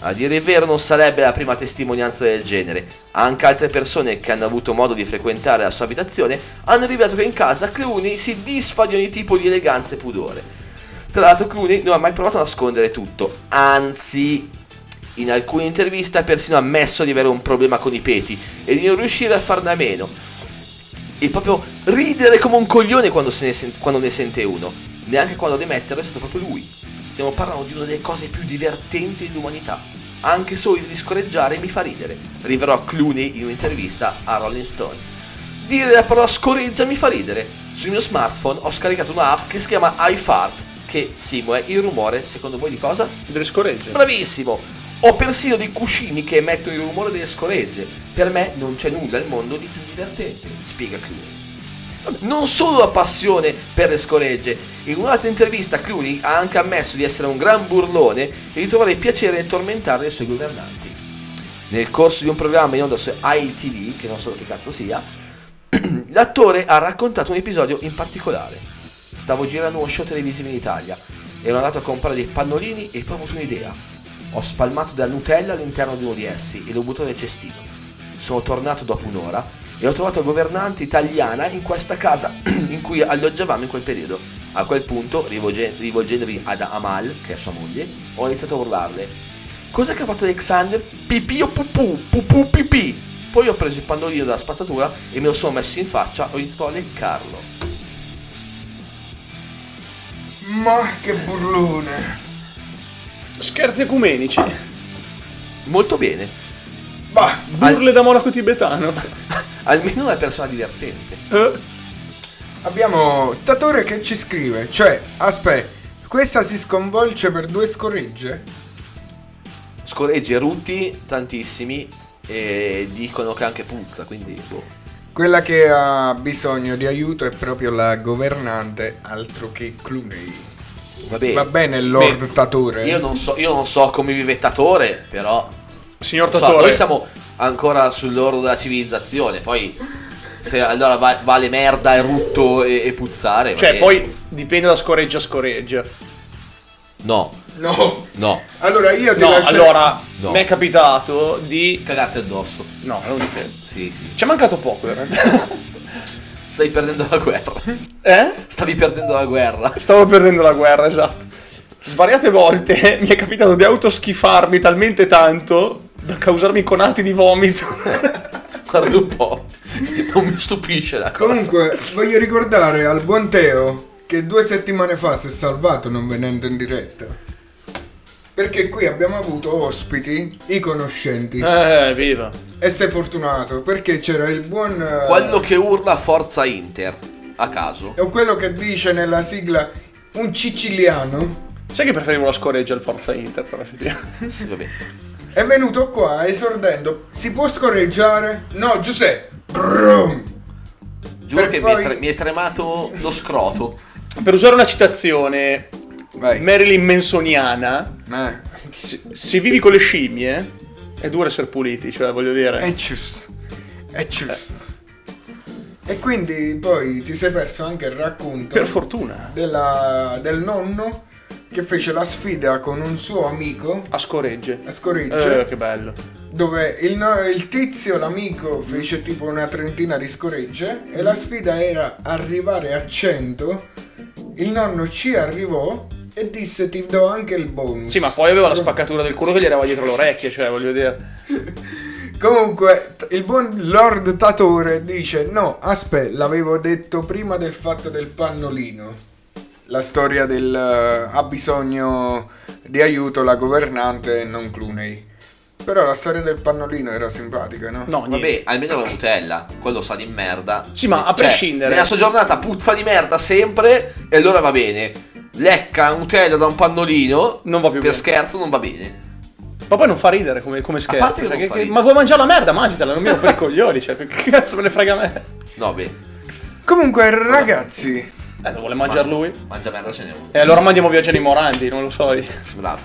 A dire il vero non sarebbe la prima testimonianza del genere. Anche altre persone che hanno avuto modo di frequentare la sua abitazione hanno rivelato che in casa Clooney si disfa di ogni tipo di eleganza e pudore. Tra l'altro Clooney non ha mai provato a nascondere tutto, anzi in alcune interviste ha persino ammesso di avere un problema con i peti e di non riuscire a farne a meno. E proprio ridere come un coglione quando, ne, sen- quando ne sente uno. Neanche quando ad emetterlo è stato proprio lui. Stiamo parlando di una delle cose più divertenti dell'umanità. Anche solo di scorreggiare mi fa ridere. Riverò Clooney in un'intervista a Rolling Stone. Dire la parola scoreggia mi fa ridere. Sul mio smartphone ho scaricato un'app che si chiama iFart, che simula il rumore, secondo voi di cosa? Delle scoregge. Bravissimo! Ho persino dei cuscini che emettono il rumore delle scoregge. Per me non c'è nulla al mondo di più divertente, spiega Clooney. Non solo la passione per le scoregge, in un'altra intervista Clooney ha anche ammesso di essere un gran burlone e di trovare piacere nel tormentare i suoi governanti. Nel corso di un programma in onda su ITV, che non so che cazzo sia, l'attore ha raccontato un episodio in particolare. Stavo girando uno show televisivo in Italia, ero andato a comprare dei pannolini e poi ho avuto un'idea. Ho spalmato della Nutella all'interno di uno di essi e l'ho buttato nel cestino. Sono tornato dopo un'ora e ho trovato governante italiana in questa casa in cui alloggiavamo in quel periodo. A quel punto, rivolge- rivolgendomi ad Amal, che è sua moglie, ho iniziato a urlarle. Cosa che ha fatto Alexander? Pipì o pupù? Pupù pipì! Poi ho preso il pannolino dalla spazzatura e me lo sono messo in faccia e ho iniziato a leccarlo. Ma che burlone. Scherzi ecumenici. Molto bene. Bah, Burle da monaco tibetano. Almeno una persona divertente. abbiamo Tatore che ci scrive. Cioè, aspetta, questa si sconvolge per due scoregge? Scoreggi e rutti tantissimi e dicono che anche puzza, quindi boh. Quella che ha bisogno di aiuto è proprio la governante, altro che Clooney. Vabbè. Va bene, Lord Beh, Tatore. Io non so, io non so come vive Tatore, però. Signor non so, Tatore. noi siamo ancora sull'orlo della civilizzazione. Poi. Se allora va- vale merda e rutto e, e puzzare. va Cioè, bene. poi dipende da scoreggia a scoreggia. No. No. No. Allora io ti No, lascio... allora, No. mi è capitato di... Cagarti addosso. No, non dipende. Sì, sì. Ci è mancato poco, in realtà. Stai perdendo la guerra. Eh? Stavi perdendo la guerra. Stavo perdendo la guerra, esatto. Svariate volte mi è capitato di autoschifarmi talmente tanto da causarmi conati di vomito. Guarda un po'. Non mi stupisce la cosa. Comunque, voglio ricordare al buon Teo che due settimane fa si è salvato non venendo in diretta. Perché qui abbiamo avuto ospiti, i conoscenti. Eh, viva. E sei fortunato perché c'era il buon... eh, Quello che urla Forza Inter. A caso. O quello che dice nella sigla un siciliano. Sai che preferivo la scoreggia al Forza Inter, però effettivamente. Sì, vabbè. È venuto qua esordendo. Si può scorreggiare? No, Giuseppe. Brum. Giuro Per che mi, è poi- tre- mi è tremato lo scroto. Per usare una citazione Vai. Marilyn Mansoniana, Eh, se, se vivi con le scimmie è duro essere puliti, cioè voglio dire. è giusto. È giusto. E quindi poi ti sei perso anche il racconto. Per fortuna. della- del nonno che fece la sfida con un suo amico A scoregge. a Scoregge. Eh, che bello. Dove il, il tizio, l'amico, fece tipo una trentina di scoregge e la sfida era arrivare a 100. Il nonno ci arrivò e disse ti do anche il bonus. Sì, ma poi aveva la spaccatura del culo che gli arrivava dietro le orecchie, cioè, voglio dire. Comunque, il buon Lord Tatore dice: No, aspetta, l'avevo detto prima del fatto del pannolino. La storia del eh, ha bisogno di aiuto la governante e non Clooney. Però la storia del pannolino era simpatica, no? No, Vabbè, almeno la Nutella, quello sa di merda. Sì, ma a Cioè, prescindere. Nella sua giornata puzza di merda sempre e allora va bene. Lecca Nutella da un pannolino. Non va più Per bene. scherzo non va bene. Ma poi non fa ridere come, come scherzo. parte che cioè, non che- fa che- ridere. ma vuoi mangiare la merda? Mangiatela, non mi per i coglioni. Cioè, che cazzo me ne frega a me? No, beh. Comunque, ragazzi, Eh, lo vuole mangiare lui? Mangia merda ce n'è uno. E allora mandiamo via Gianni Morandi, non lo so. io. Bravo.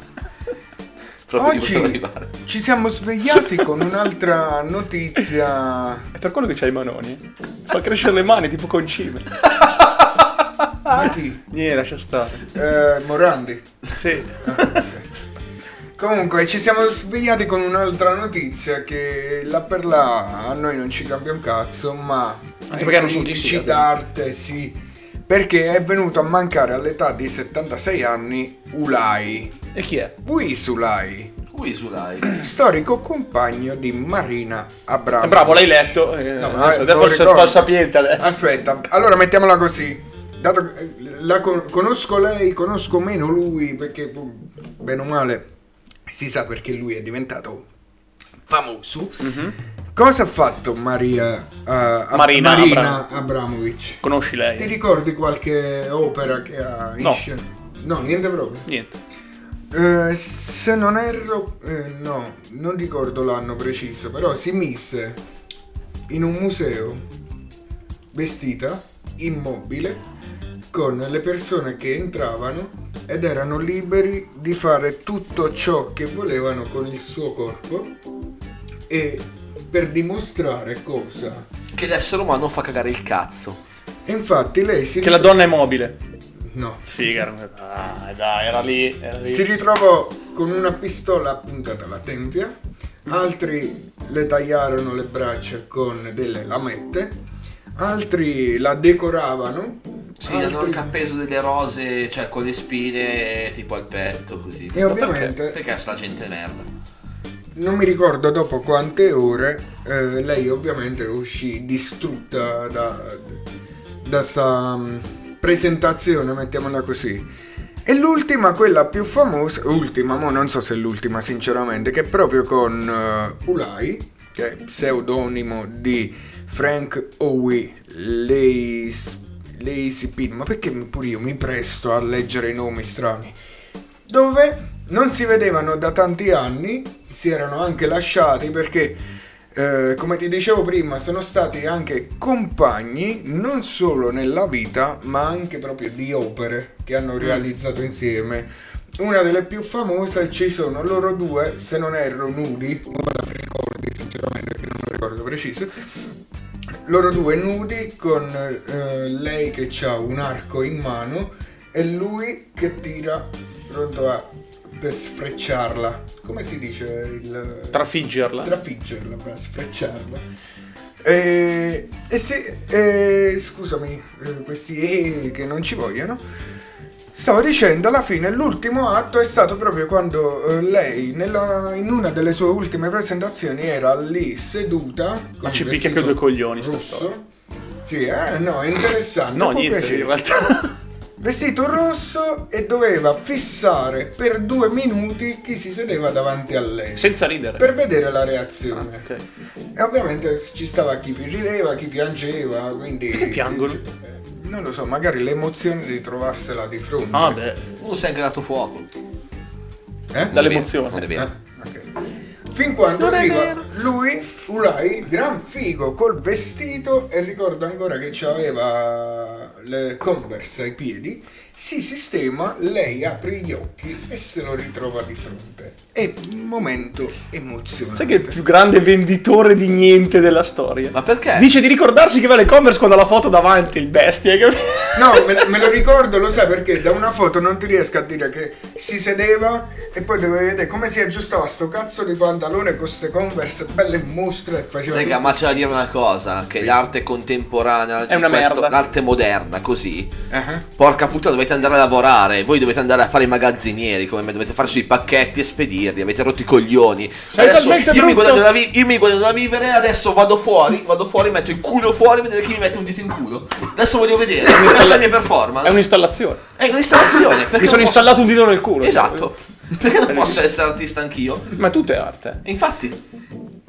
Proprio oggi di volevo arrivare. ci siamo svegliati con un'altra notizia. È per quello che c'hai i manoni. Fa crescere le mani tipo concime. Ma chi? Niente, lascia stare. Eh, Morandi. Sì. Comunque ci siamo svegliati con un'altra notizia che là per là a noi non ci cambia un cazzo, ma Anche perché non sono critici d'arte sì. Perché è venuto a mancare all'età di 76 anni Ulai. E chi è? Luis Ulai, Ui, su dai. storico compagno di Marina Abramo. Eh, bravo, l'hai letto. Eh, No, adesso, adesso fa il sapiente adesso. Aspetta, allora mettiamola così. Dato che eh, la con- conosco lei, conosco meno lui, perché bene o male si sa perché lui è diventato famoso. Cosa ha fatto Maria, Ab- Marina Marina Abramovic? Conosci lei? Ti ricordi qualche opera che ha in No. scena? No, niente proprio. Niente. Eh, se non erro, eh, no, non ricordo l'anno preciso, però si mise in un museo vestita, immobile, con le persone che entravano ed erano liberi di fare tutto ciò che volevano con il suo corpo e per dimostrare cosa. Che l'essere umano fa cagare il cazzo. E infatti lei si Che la ritro- donna è mobile. No. Figa, dai, dai, era lì. Era lì. Si ritrovò con una pistola appuntata alla tempia, altri le tagliarono le braccia con delle lamette, altri la decoravano, Sì, hanno altri- anche appeso delle rose, cioè con le spine tipo al petto, così. E ovviamente- Perché? Perché sta gente merda. non mi ricordo dopo quante ore, eh, lei ovviamente uscì distrutta da, da sta mm, presentazione, mettiamola così. E l'ultima, quella più famosa, ultima, mo non so se è l'ultima sinceramente, che è proprio con eh, Ulai, che è pseudonimo di Frank Owie Lace- Lazy Pin, ma perché pure io mi presto a leggere i nomi strani? dove? Non si vedevano da tanti anni, si erano anche lasciati perché, eh, come ti dicevo prima, sono stati anche compagni non solo nella vita, ma anche proprio di opere che hanno realizzato insieme. Una delle più famose ci sono loro due, se non erro, nudi, ora mi ricordi sinceramente perché non ricordo preciso, loro due nudi con eh, lei che ha un arco in mano e lui che tira pronto a per sfrecciarla. Come si dice il Trafiggerla. Trafiggerla, per sfrecciarla. E, e se e, scusami, eh, questi e che non ci vogliono. Stavo dicendo, alla fine l'ultimo atto è stato proprio quando eh, lei, nella- in una delle sue ultime presentazioni, era lì seduta. Ma ci picchia che due coglioni sta storia. Sì, eh, no, è interessante. No, può niente, piacere. in realtà. Vestito rosso e doveva fissare per due minuti chi si sedeva davanti a lei. Senza ridere. Per vedere la reazione. ok. E ovviamente ci stava chi rideva, chi piangeva, quindi... Perché piangono? Eh, Non lo so, magari l'emozione di trovarsela di fronte. Ah, beh. Uno si è anche dato fuoco. Eh? Dall'emozione. Non è vero. Ah, ok. Fin quando Non arriva lui, Ulai, gran figo col vestito e ricordo ancora che aveva le converse ai piedi si sistema, lei apre gli occhi e se lo ritrova di fronte. È un momento emozionante. Sai che è il più grande venditore di niente della storia? Ma perché? Dice di ricordarsi che va alle commerce quando ha la foto davanti, il bestia. Che... No, me, me lo ricordo, lo sai perché da una foto non ti riesco a dire che si sedeva e poi dovevi vedere come si aggiustava sto cazzo di pantalone con queste converse belle mostre e faceva Raga, ma c'è da dire una cosa: che l'arte contemporanea, È una questo- merda. l'arte moderna, così. Uh-huh. Porca puttana, dovete andare a lavorare. Voi dovete andare a fare i magazzinieri. Come me, dovete farci i pacchetti e spedirli. Avete rotto i coglioni. Adesso io mi, brutto. guadagno da vi- io mi guadagno da vivere. Adesso vado fuori. Vado fuori, metto il culo fuori. Vedete chi mi mette un dito in culo. Adesso voglio vedere. Questa è la mia performance. È un'installazione. È un'installazione. Perché Mi sono posso- installato un dito nel culo. Esatto. Perché non posso essere artista anch'io? Ma tutto è arte. Infatti,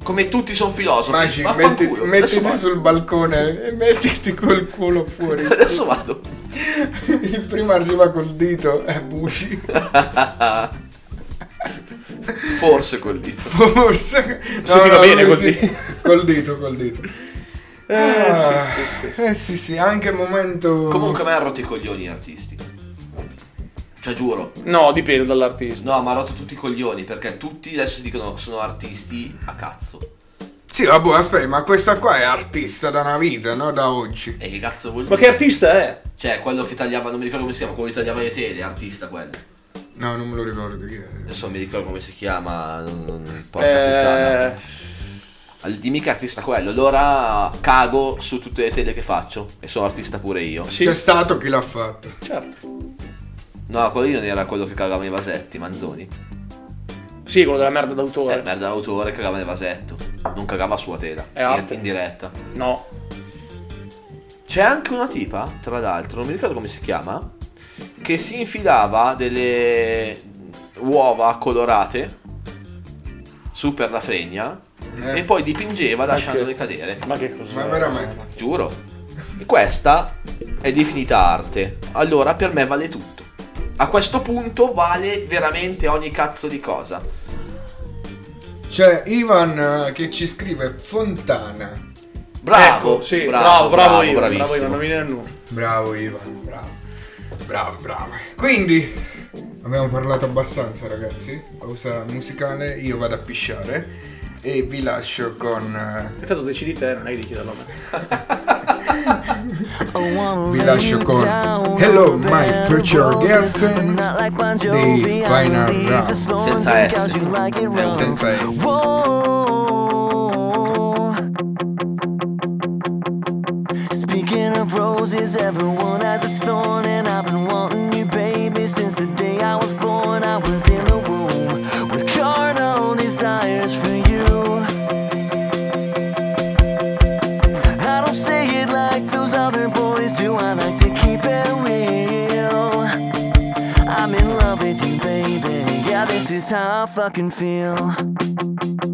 come tutti sono filosofi. Maci, vaffanculo. metti, mettiti vado. sul balcone e mettiti col culo fuori. Adesso vado. Il primo arriva col dito e buci. Forse col dito. Forse. Se ti va bene lui col sì. dito. Col dito, col dito. Eh, Ah, sì, sì, sì. eh sì, sì, anche momento. Comunque a me ha rotto i coglioni gli artisti. Cioè giuro. No, dipende dall'artista. No, ma ha rotto tutti i coglioni perché tutti adesso si dicono sono artisti a cazzo. Sì, vabbè, aspetta, ma questa qua è artista da una vita, no? Da oggi. E che cazzo vuol Ma dire? che artista è? Cioè, quello che tagliava, non mi ricordo come si chiama, quello che tagliava le tele, artista quello. No, non me lo ricordo chi è. Adesso mi ricordo come si chiama. Non, non, porca Eh, puttana. Dimmi che artista quello, allora cago su tutte le tele che faccio. E sono artista pure io. Sì. C'è stato chi l'ha fatto. Certo. No, quello lì non era quello che cagava nei vasetti, Manzoni. Sì, quello della merda Eh, d'autore. merda d'autore cagava nel vasetto. Non cagava sua tela. È in, arte. in diretta. No. C'è anche una tipa, tra l'altro, non mi ricordo come si chiama, che si infilava delle uova colorate su per la fregna Eh. e poi dipingeva lasciandole cadere. Ma che cos'è? Ma veramente. Giuro. Questa è definita arte. Allora per me vale tutto. A questo punto vale veramente ogni cazzo di cosa. C'è Ivan eh, che ci scrive Fontana. Bravo, Ecco, sì, bravo, bravo, bravo, Ivan, bravissimo. bravo Ivan, non viene. Bravo Ivan, bravo. Bravo, bravo. Quindi abbiamo parlato abbastanza, ragazzi. Pausa musicale, io vado a pisciare e vi lascio con eh, E tanto decidi te, non è che dici da nome. vi lascio con Hello My Future Girlfriend di Final Round. Senza S. Senza S. Speaking of roses, everyone has its thorn, and I've been wanting is how I fucking feel.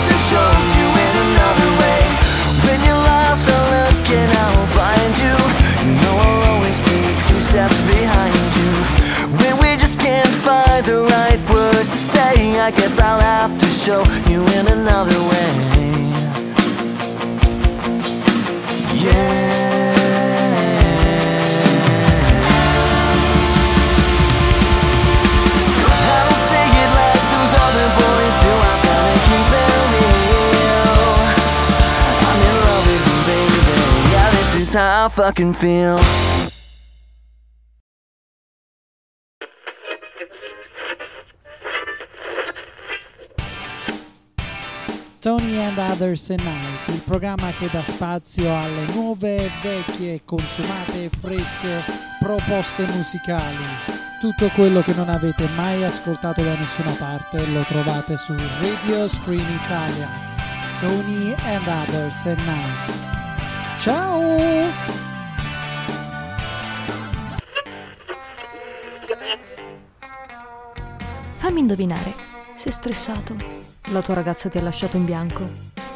I guess I'll have to show you in another way. Yeah. I don't say it like those other boys do. I'm gonna keep it real. I'm in love with you, baby. Yeah, this is how I fucking feel. Tony and Others at Night, il programma che dà spazio alle nuove, vecchie, consumate e fresche proposte musicali. Tutto quello che non avete mai ascoltato da nessuna parte lo trovate su Radio Screen Italia. Tony and Others at Night. Ciao! Fammi indovinare, sei stressato? La tua ragazza ti ha lasciato in bianco?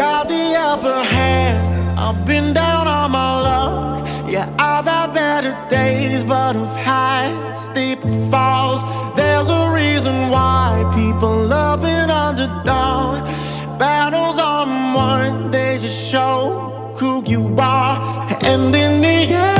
Got the upper hand. I've been down on my luck. Yeah, I've had better days, but I've had steep falls. There's a reason why people love an underdog. Battles on one, they just show who you are. And in the end,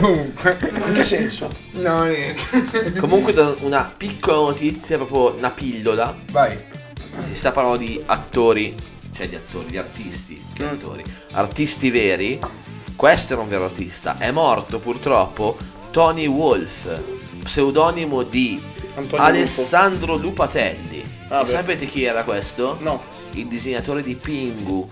Comunque. In che senso? No, niente. Comunque do una piccola notizia, proprio una pillola. Vai. Si sta parlando di attori, cioè di attori, di artisti, che Mm. attori. Artisti veri. Questo era un vero artista. È morto purtroppo Tony Wolf, pseudonimo di Antonio Alessandro Lupatelli. Ah, sapete chi era questo? No. Il disegnatore di Pingu.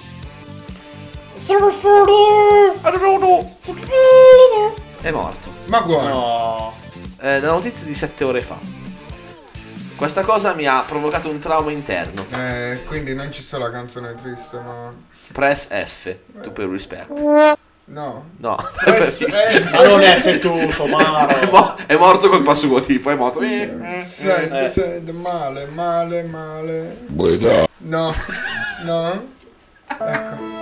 È morto. Ma guarda. No. Eh, la notizia di 7 ore fa. Questa cosa mi ha provocato un trauma interno. Eh, quindi non ci sta la canzone triste, ma... Press F, to pay respect. No. No. Press F. Ma non F tu, Somaro. è, mo- è morto colpa sua, tipo, è morto. Eh, Sente, eh. sente, male, male, male. Buona. No, no. Ecco.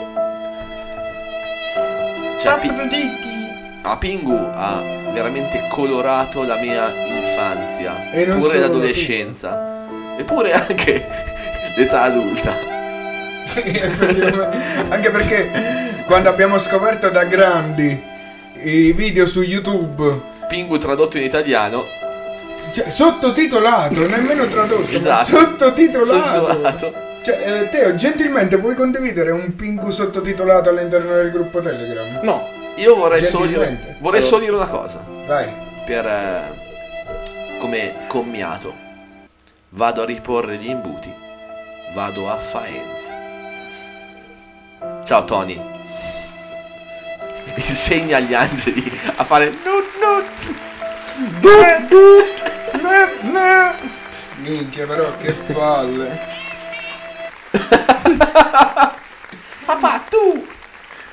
Cioè, Pi- ah, Pingu ha veramente colorato la mia infanzia. E non pure l'adolescenza. Eppure anche l'età adulta. Sì. Anche perché quando abbiamo scoperto da grandi i video su YouTube, Pingu tradotto in italiano. cioè sottotitolato, nemmeno tradotto, Esatto. sottotitolato. Sottotitolato. Cioè, eh, Teo, gentilmente puoi condividere un pingu sottotitolato all'interno del gruppo Telegram? No. Io vorrei solo dire, vorrei Allora. solo dire una cosa. Vai. Per eh, come commiato. Vado a riporre gli imbuti. Vado a Faenza. Ciao Tony. Insegna agli angeli a fare nut nut. Minchia, però che palle. Papà, tu!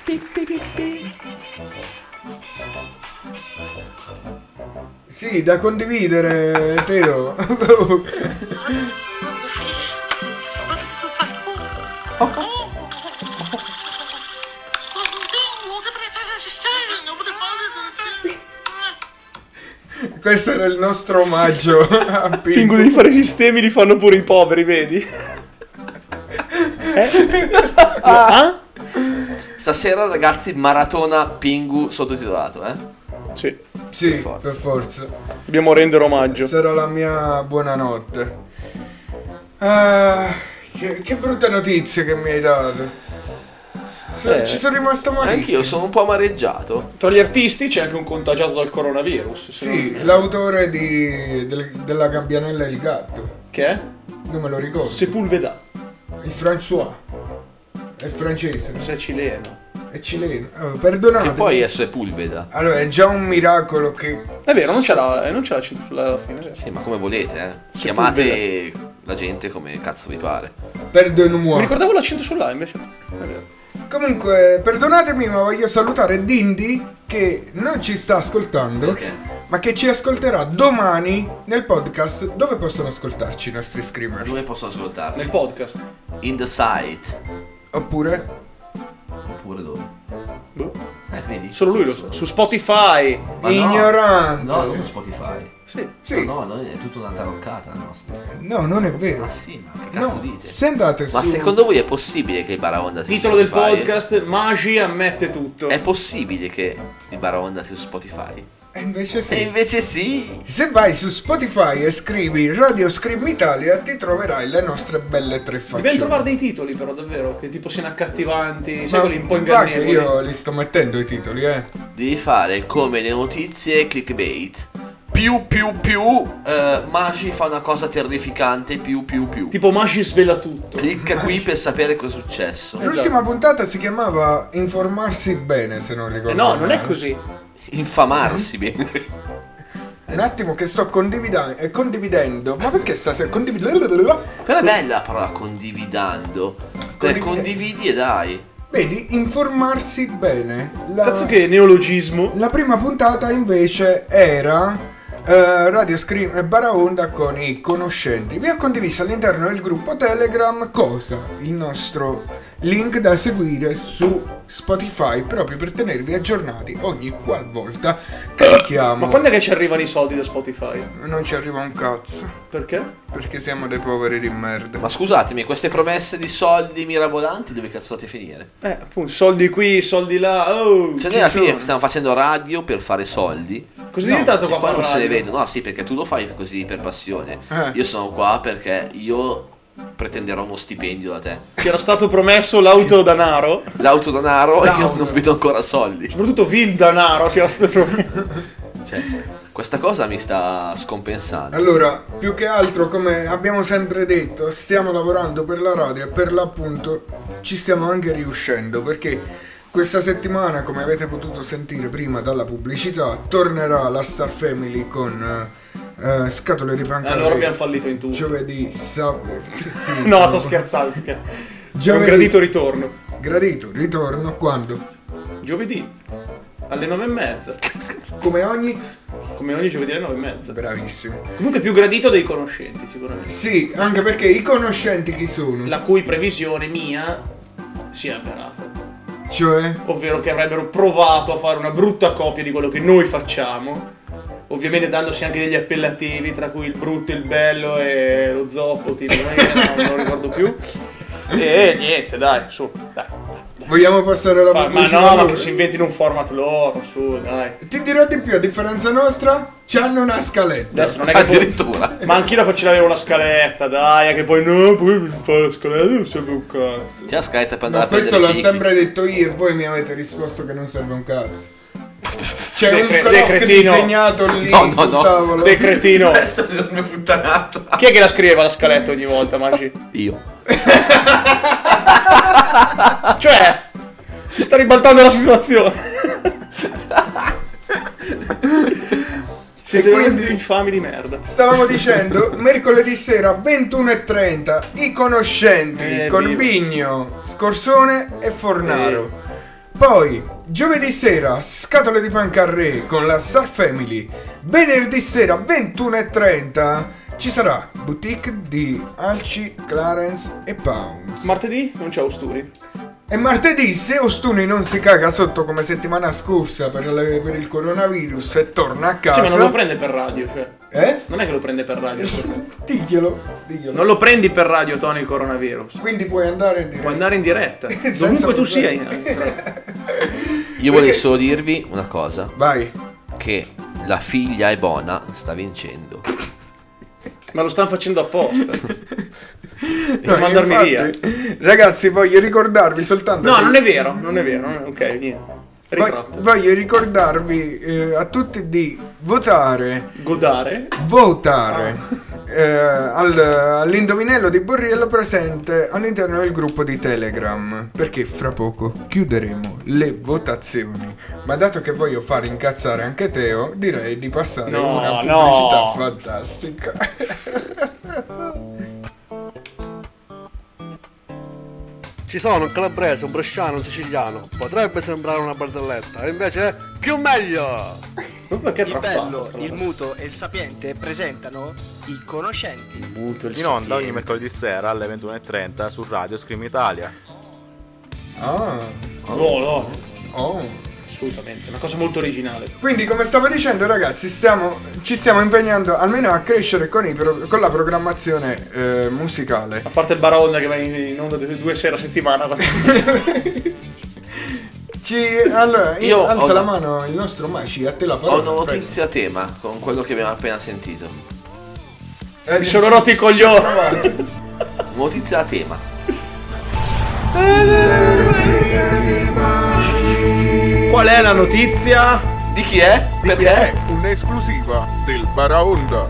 Pi, pi, pi. Sì, da condividere, Teo. Questo era il nostro omaggio a Pingu. Pingu di fare sistemi li fanno pure i poveri, vedi? Ah? Stasera ragazzi maratona Pingu sottotitolato, eh? Sì. Sì, per forza. Dobbiamo rendere omaggio. Sarà la mia buonanotte. Ah, che, che brutta notizia che mi hai dato. Eh, ci sono rimasto malissimo. Anch'io sono un po' amareggiato. Tra gli artisti c'è anche un contagiato dal coronavirus. Sì, non- l'autore di, del- della Gabbianella e il gatto. Che è? Non me lo ricordo. Sepulveda. Il François. È francese. Sei cileno. È cileno. Oh, perdonate. Che poi è Sepulveda. Allora, è già un miracolo che... È vero, non ce l'ha, eh, non ce l'ha scritto sulla fine. sì. Ma come volete, eh? Sepulveda. Chiamate la gente come cazzo vi pare. Perdonamo. Mi ricordavo l'accento sulla invece. È vero. Comunque, perdonatemi, ma voglio salutare Dindy che non ci sta ascoltando, ma che ci ascolterà domani nel podcast. Dove possono ascoltarci i nostri screamer? Dove posso ascoltarli? Nel podcast. In the site. Oppure? Oppure dove? Boh. Eh, vedi? Solo lui lo sa. Su Spotify. Ma no. Ignorante. No, non su Spotify. Sì. Sì. No, no, è tutta una taroccata la nostra. No, non è vero. Ma sì, ma che cazzo No, dite? se andate Ma su... secondo voi è possibile che il Baraonda sia Titolo su del Spotify? podcast, Magi ammette tutto. È possibile che il Baraonda sia su Spotify? E invece sì. E invece sì. Se vai su Spotify e scrivi Radio Scream Italia ti troverai le nostre belle tre Dobbiamo facce. trovare dei titoli però davvero che tipo siano accattivanti, sai quelli un po' ingannevoli. io li sto mettendo i titoli, eh. Devi fare come le notizie clickbait. Più, più, più, eh, Magi fa una cosa terrificante, più, più, più. Tipo Magi svela tutto. Clicca qui per sapere cosa è successo. L'ultima puntata si chiamava Informarsi bene, se non ricordo Eh no, non è male. così. Infamarsi bene. Un attimo che sto condivida- eh, condividendo. Ma perché stasera condividendo? Però è bella la parola condividando. Beh, Condivide- condividi e dai. Vedi, informarsi bene. La, Cazzo che neologismo. la prima puntata invece era eh, Radio Scream e Baraonda con i conoscenti. Vi ho condiviso all'interno del gruppo Telegram cosa? Il nostro link da seguire su Spotify proprio per tenervi aggiornati ogni qualvolta clicchiamo. Ma quando è che ci arrivano i soldi da Spotify? Non ci arriva un cazzo. Perché? Perché siamo dei poveri di merda. Ma scusatemi, queste promesse di soldi mirabolanti dove cazzo fate finire? Eh, appunto, soldi qui, soldi là. Oh, Cioè ci noi alla fine stiamo facendo radio per fare soldi. Cos'è diventato e qua qua non se ne radio? vedono. No, sì, perché tu lo fai così per passione. Eh. Io sono qua perché io pretenderò uno stipendio da te. Ci era stato promesso l'auto danaro. L'autodanaro io non vedo ancora soldi. Soprattutto vil danaro ci era stato promesso. Cioè, questa cosa mi sta scompensando. Allora, più che altro, come abbiamo sempre detto, stiamo lavorando per la radio e per l'appunto ci stiamo anche riuscendo perché Questa settimana, come avete potuto sentire prima dalla pubblicità, tornerà la Star Family con eh, scatole di pancaré. Allora abbiamo fallito in tutto. Giovedì, sabato. No, sto scherzando, sto scherzando. È un Giovedì. gradito ritorno. Gradito, ritorno quando? Giovedì alle nove e mezza. Come ogni? Come ogni giovedì alle nove e mezza. Bravissimo. Comunque più gradito dei conoscenti, sicuramente. Sì, anche perché i conoscenti chi sono? La cui previsione mia si è avverata. Cioè? Ovvero che avrebbero provato a fare una brutta copia di quello che noi facciamo. Ovviamente dandosi anche degli appellativi, tra cui il brutto, il bello e lo zoppo, tipo, non lo ricordo più. E niente, dai, su, dai. Vogliamo passare alla Fa- ma pubblicità? no, ma che si inventino un format loro, su, dai. Ti dirò di più, a differenza nostra, c'hanno una scaletta. Adesso non è che poi- Ma anch'io la faccio avere una scaletta, dai, che poi no, poi fare la scaletta non serve un cazzo. C'è la scaletta per andare Ma a questo prendere l'ho i fichi. sempre detto io e voi mi avete risposto che non serve un cazzo. C'è un Decre- croc decretino. disegnato lì No, no, sul no. tavolo. Decretino. Questa è una puttanata. Chi è che la scriveva la scaletta ogni volta, Maggi? Io. Cioè, si sta ribaltando la situazione. Siete quindi- infami di merda. Stavamo dicendo, mercoledì sera 21.30, i conoscenti Eh, con viva. Bigno, Scorsone e Fornaro. Poi, giovedì sera, scatole di pancarré con la Star Family. Venerdì sera 21.30 ci sarà boutique di Alci, Clarence e Pounds. Martedì non c'è Osturi. E martedì, se Ostuni non si caga sotto come settimana scorsa per, le- per il coronavirus e torna a casa. Sì, ma non lo prende per radio, cioè. Eh? Non è che lo prende per radio. Diglielo, diglielo. Non lo prendi per radio, Tony, il coronavirus. Quindi puoi andare in diretta. Puoi andare in diretta. Dovunque tu sia. in- Io volevo solo dirvi una cosa. Vai. Che la figlia Ebona sta vincendo. Ma lo stanno facendo apposta. No, per mandarmi infatti, via. Ragazzi, voglio ricordarvi soltanto. No, che- non è vero, non è vero. Ok, niente. Ritratto. voglio ricordarvi eh, a tutti di votare. Godare? Votare. Eh, al- all'indovinello di Borriello presente all'interno del gruppo di Telegram perché fra poco chiuderemo le votazioni ma dato che voglio fare incazzare anche Teo direi di passare No, una pubblicità no. fantastica Ci sono un calabrese, un bresciano, un siciliano. Potrebbe sembrare una barzelletta, e invece è più meglio! Il bello, il muto e il sapiente presentano i conoscenti. In onda ogni mercoledì sera alle 21.30 su Radio Scream Italia. ah No, no. oh Assolutamente. Una cosa molto originale. Quindi, come stavo dicendo, ragazzi, stiamo, ci stiamo impegnando almeno a crescere con, i pro- con la programmazione eh, musicale. A parte il Baraonda che va in, in onda due due sere a settimana. Ci, allora, io Io alza ho la mano il nostro Maci, a te la Ho parola. una notizia a tema con quello che abbiamo appena sentito. Eh, Mi sono rotti i coglioni. Notizia a tema. Qual è la notizia? Di chi è? È un'esclusiva del Baraonda.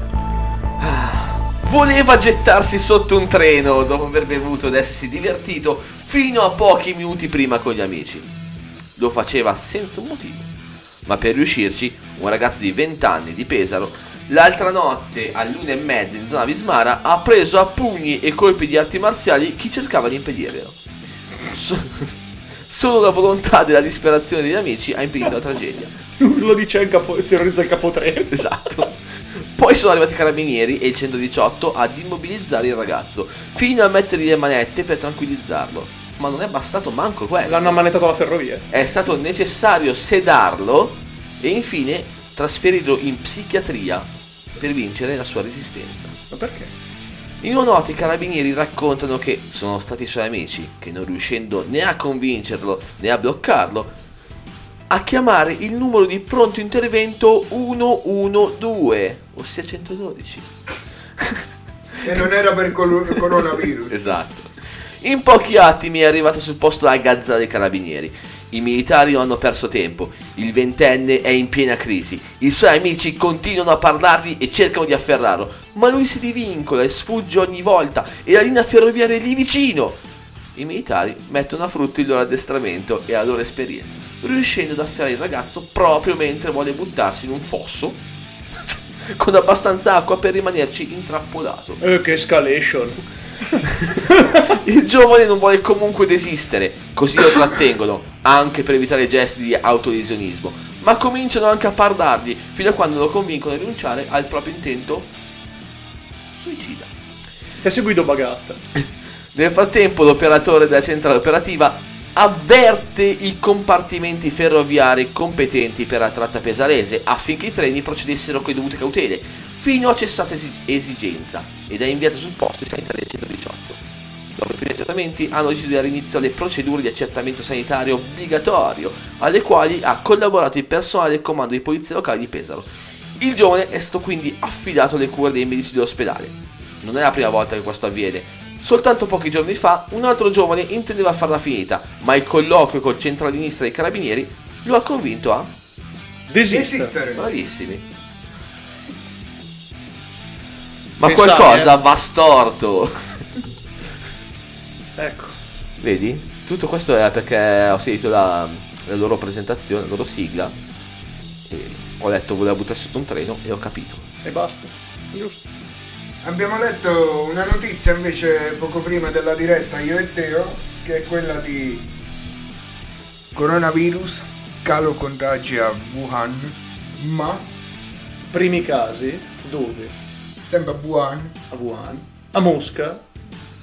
Voleva gettarsi sotto un treno dopo aver bevuto ed essersi divertito fino a pochi minuti prima con gli amici. Lo faceva senza un motivo. Ma per riuscirci, un ragazzo di 20 anni di Pesaro, l'altra notte all'una e mezza in zona Vismara, ha preso a pugni e colpi di arti marziali chi cercava di impedirglielo. So- Solo la volontà della disperazione degli amici ha impedito la tragedia. Lo dice il capo, terrorizza il capotreno. Esatto. Poi sono arrivati i carabinieri e il 118 ad immobilizzare il ragazzo, fino a mettergli le manette per tranquillizzarlo. Ma non è bastato manco questo. L'hanno ammanettato alla ferrovia. È stato necessario sedarlo e infine trasferirlo in psichiatria per vincere la sua resistenza. Ma perché? In una nota i carabinieri raccontano che sono stati i suoi amici che non riuscendo né a convincerlo né a bloccarlo, a chiamare il numero di pronto intervento 112, ossia 112. E non era per col- coronavirus. Esatto. In pochi attimi è arrivata sul posto la gazza dei carabinieri. I militari non hanno perso tempo. Il ventenne è in piena crisi. I suoi amici continuano a parlargli e cercano di afferrarlo. Ma lui si divincola e sfugge ogni volta. E la linea ferroviaria è lì vicino. i militari mettono a frutto il loro addestramento e la loro esperienza, riuscendo ad affiare il ragazzo proprio mentre vuole buttarsi in un fosso con abbastanza acqua per rimanerci intrappolato. Eh, che escalation. Il giovane non vuole comunque desistere, così lo trattengono, anche per evitare gesti di autolesionismo, ma cominciano anche a parlargli fino a quando lo convincono a rinunciare al proprio intento suicida. Ti ha seguito Bagatta. Nel frattempo l'operatore della centrale operativa avverte i compartimenti ferroviari competenti per la tratta pesalese affinché i treni procedessero con le dovute cautele fino a cessata esi- esigenza ed ha inviato sul posto i sanitari del 118. Dopo i primi accertamenti hanno deciso di dare inizio alle procedure di accertamento sanitario obbligatorio alle quali ha collaborato il personale del comando di polizia locale di Pesaro. Il giovane è stato quindi affidato alle cure dei medici dell'ospedale. Non è la prima volta che questo avviene. Soltanto pochi giorni fa un altro giovane intendeva farla finita, ma il colloquio col centralinista dei carabinieri lo ha convinto a Desistere. Bravissimi. Ma Pensavi, qualcosa eh? va storto. Ecco. Vedi? Tutto questo è perché ho sentito la, la loro presentazione, la loro sigla. E ho letto voleva buttarsi sotto un treno e ho capito. E basta. Giusto. Abbiamo letto una notizia invece poco prima della diretta io e Teo, che è quella di coronavirus, calo contagi a Wuhan, ma Primi casi dove? sempre a Wuhan. A Wuhan. A Mosca.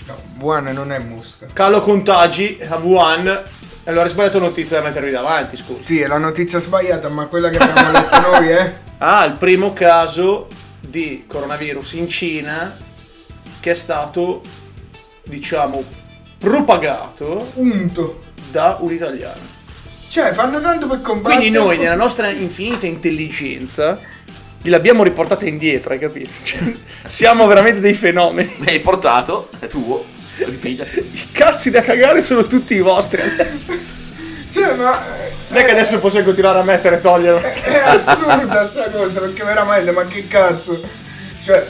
No, Wuhan non è Mosca. Calo contagi a Wuhan. Allora hai sbagliato notizia da mettervi davanti, scusa. Sì, è la notizia sbagliata, ma quella che abbiamo letto noi, eh? Ah, il primo caso di coronavirus in Cina che è stato, diciamo, propagato Unto. da un italiano. Cioè, fanno tanto per combattere. Quindi noi, nella nostra infinita intelligenza, gliel'abbiamo riportata indietro, hai capito? Cioè, siamo veramente dei fenomeni. Mi hai portato, è tuo, ripigliati. I cazzi da cagare sono tutti i vostri adesso. Cioè, ma Non è che adesso possiamo continuare a mettere e togliere. è assurda sta cosa, perché veramente, ma che cazzo? Cioè,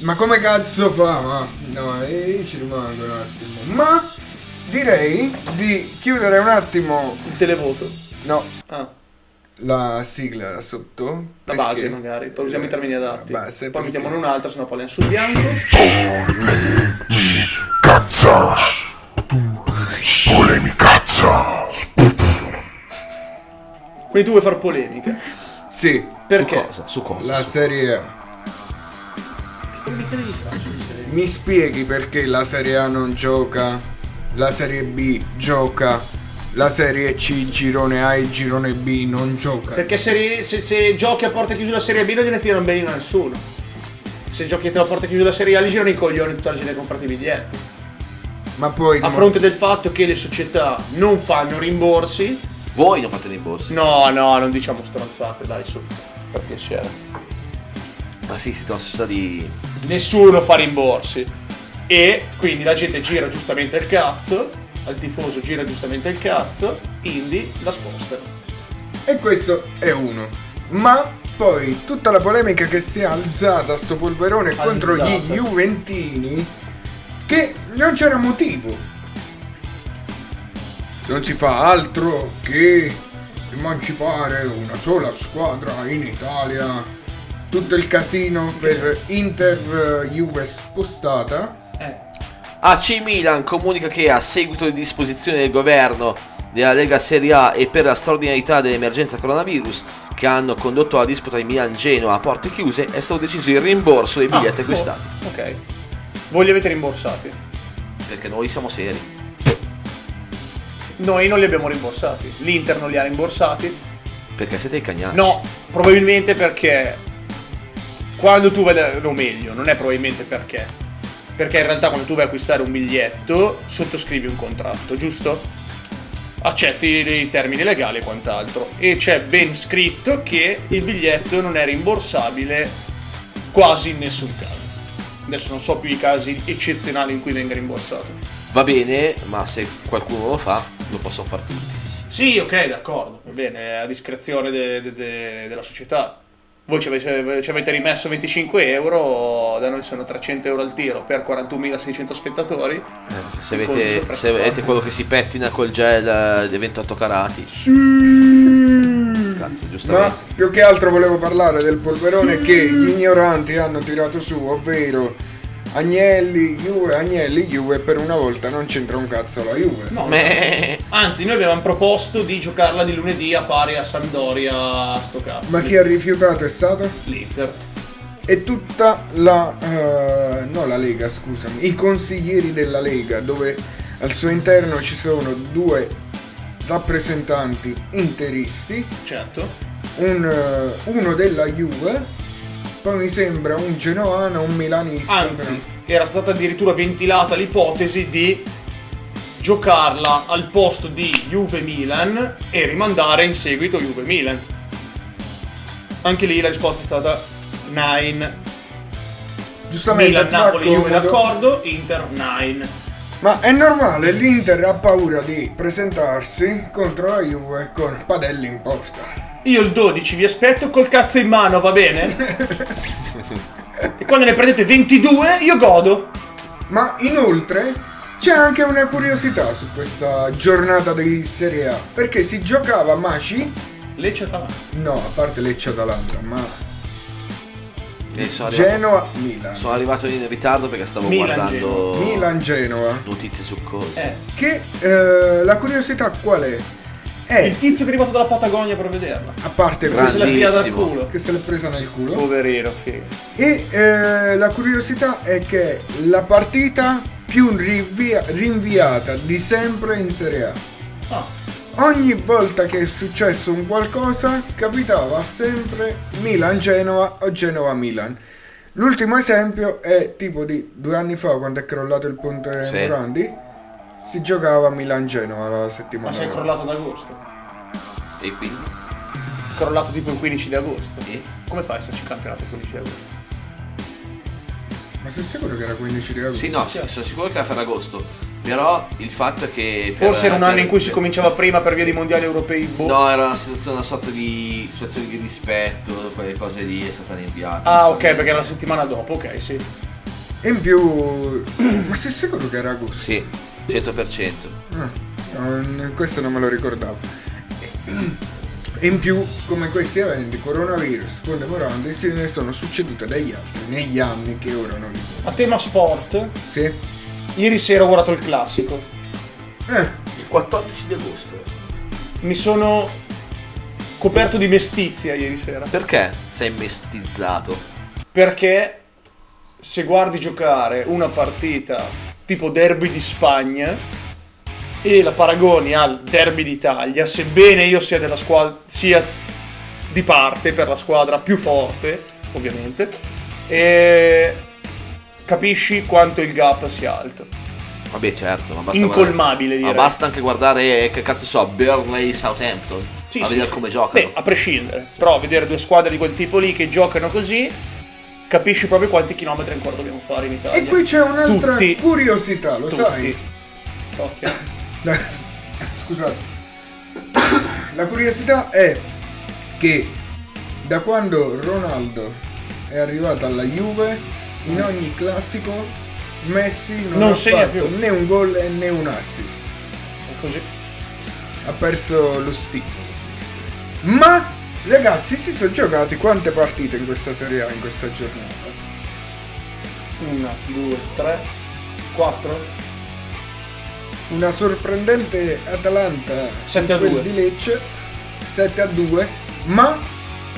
ma come cazzo fa? Ma no, io ci rimango un attimo. Ma direi di chiudere un attimo Il televoto. no, Ah, la sigla da sotto. la base magari, poi usiamo i termini adatti. La base, poi perché- mettiamone un'altra, sennò parliamo sul bianco. Cazza! Polemicazza! Quindi tu vuoi far polemica. Sì, Perché? Su cosa? Su cosa? la serie A. Mi spieghi perché la serie A non gioca, la serie B gioca, la serie C, girone A e girone B non gioca. Perché se, ri- se- se giochi a porta chiusa la Serie B non gliene tirano bene a nessuno. Se giochi a porta chiusa la Serie A li girano i coglioni tutta la gente che ha comprato i biglietti. Ma poi A fronte del fatto che le società non fanno rimborsi. Voi non fate dei borsi. No, no, non diciamo stronzate, dai su. Per piacere. Ma sì, siete una società di. Nessuno fa rimborsi. E quindi la gente gira giustamente il cazzo. Al tifoso gira giustamente il cazzo. Quindi la spostano. E questo è uno. Ma poi tutta la polemica che si è alzata a sto polverone contro gli Alzata. Juventini che non c'era motivo. Non si fa altro che emancipare una sola squadra in Italia. Tutto il casino per Inter eh, Juve spostata. Eh. AC Milan comunica che a seguito di disposizioni del governo della Lega Serie A e per la straordinarietà dell'emergenza coronavirus che hanno condotto alla disputa di Milan-Genoa a porte chiuse è stato deciso il rimborso dei biglietti Ah, acquistati. oh, ok. Voi li avete rimborsati? Perché noi siamo seri. Noi non li abbiamo rimborsati. L'Inter non li ha rimborsati. Perché siete i cagnacci. No, probabilmente perché quando tu vai, o meglio, non è probabilmente perché. Perché in realtà quando tu vai a acquistare un biglietto, sottoscrivi un contratto, giusto? Accetti i termini legali e quant'altro. E c'è ben scritto che il biglietto non è rimborsabile quasi in nessun caso. Adesso non so più i casi eccezionali in cui venga rimborsato. Va bene, ma se qualcuno lo fa, lo possono fare tutti. Sì, ok, d'accordo, va bene, a discrezione de- de- de- della società. voi ci avete, ci avete rimesso 25 euro, da noi sono 300 euro al tiro per 41.600 spettatori. Eh, Se avete, se avete quello che si pettina col gel eh, di 28 carati. Cazzo, Ma giustamente. più che altro volevo parlare del polverone che gli ignoranti hanno tirato su, ovvero Agnelli, Juve, Agnelli, Juve, per una volta non c'entra un cazzo la Juve. No, Anzi, noi avevamo proposto di giocarla di lunedì a pari a Sampdoria, sto cazzo. Ma chi ha rifiutato è stato? L'Inter. E tutta la... eh, no, la Lega, scusami. I consiglieri della Lega, dove al suo interno ci sono due rappresentanti interisti, Certo. un, eh, uno della Juve, poi mi sembra un genovano, un milanista. Anzi, era stata addirittura ventilata l'ipotesi di giocarla al posto di Juve-Milan e rimandare in seguito Juve-Milan. Anche lì la risposta è stata 9. Giustamente, Milan, Napoli, Juve d'accordo, Inter 9. Ma è normale, l'Inter ha paura di presentarsi contro la Juve con Padelli in porta. Io il 12 vi aspetto col cazzo in mano, va bene? e quando ne prendete 22 io godo. Ma inoltre c'è anche una curiosità su questa giornata di Serie A, perché si giocava Maci? Lecce Atalanta. No, a parte Lecce Atalanta, ma E sono arrivato, Genoa Milan. sono arrivato in ritardo perché stavo Milan, guardando Genoa. Milan, Genoa. notizie su cose. Eh. Che eh, la curiosità qual è? È Il tizio che è arrivato dalla Patagonia per vederla. a parte Che se l'ha tirata dal Grandissimo. culo. che se l'è presa nel culo. Poverino, figo. E eh, la curiosità è che è la partita più rinvia- rinviata di sempre in Serie A. Ah. Ogni volta che è successo un qualcosa capitava sempre Milan-Genova o Genova-Milan. L'ultimo esempio è tipo di due anni fa quando è crollato il ponte Sì. Morandi. Si giocava a Milan-Genova la settimana. Ma sei dopo. crollato ad agosto. E quindi? Crollato tipo il 15 di agosto. E? Come fai se ci campionato il 15 di agosto? Ma sei sicuro che era 15 di agosto? Sì, no, sì, sono sicuro che era Ferragosto. Però il fatto è che. Forse era un anno per- in cui si cominciava prima per via di mondiali europei. Boh. No, era una situazione, una sorta di situazione di rispetto, quelle cose lì è stata rinviata. Ah, ok, perché era la settimana dopo, ok, sì. E in più... Ma sei sicuro che era agosto? Sì, 100%. Ah, questo non me lo ricordavo. E in più, come questi eventi, coronavirus, ponte Morandi, se ne sono succedute degli altri negli anni che ora non ricordo. A tema sport, Sì? ieri sera ho guardato il classico. Eh, Il 14 di agosto. Mi sono coperto di mestizia ieri sera. Perché sei mestizzato? Perché se guardi giocare una partita tipo derby di Spagna e la paragoni al derby d'Italia, sebbene io sia della squadra sia di parte per la squadra più forte, ovviamente, e capisci quanto il gap sia alto. Vabbè, certo, ma basta Incolmabile, guardare- Ma direi. basta anche guardare, che cazzo so, Burnley Southampton. Sì, a sì, vedere sì. come giocano. Beh, a prescindere. Però vedere due squadre di quel tipo lì che giocano così, capisci proprio quanti chilometri ancora dobbiamo fare in Italia. E qui c'è un'altra Tutti. curiosità, lo Tutti. sai? Occhio. La- Scusate. La curiosità è che da quando Ronaldo è arrivato alla Juve, in ogni classico Messi non, Non ha segna fatto più. né un gol né un assist. È così. Ha perso lo sticco. Ma ragazzi, si sono giocati quante partite in questa Serie A in questa giornata? Una, due, tre, quattro. Una sorprendente Atalanta 7 a quel 2. di Lecce 7 a 2, ma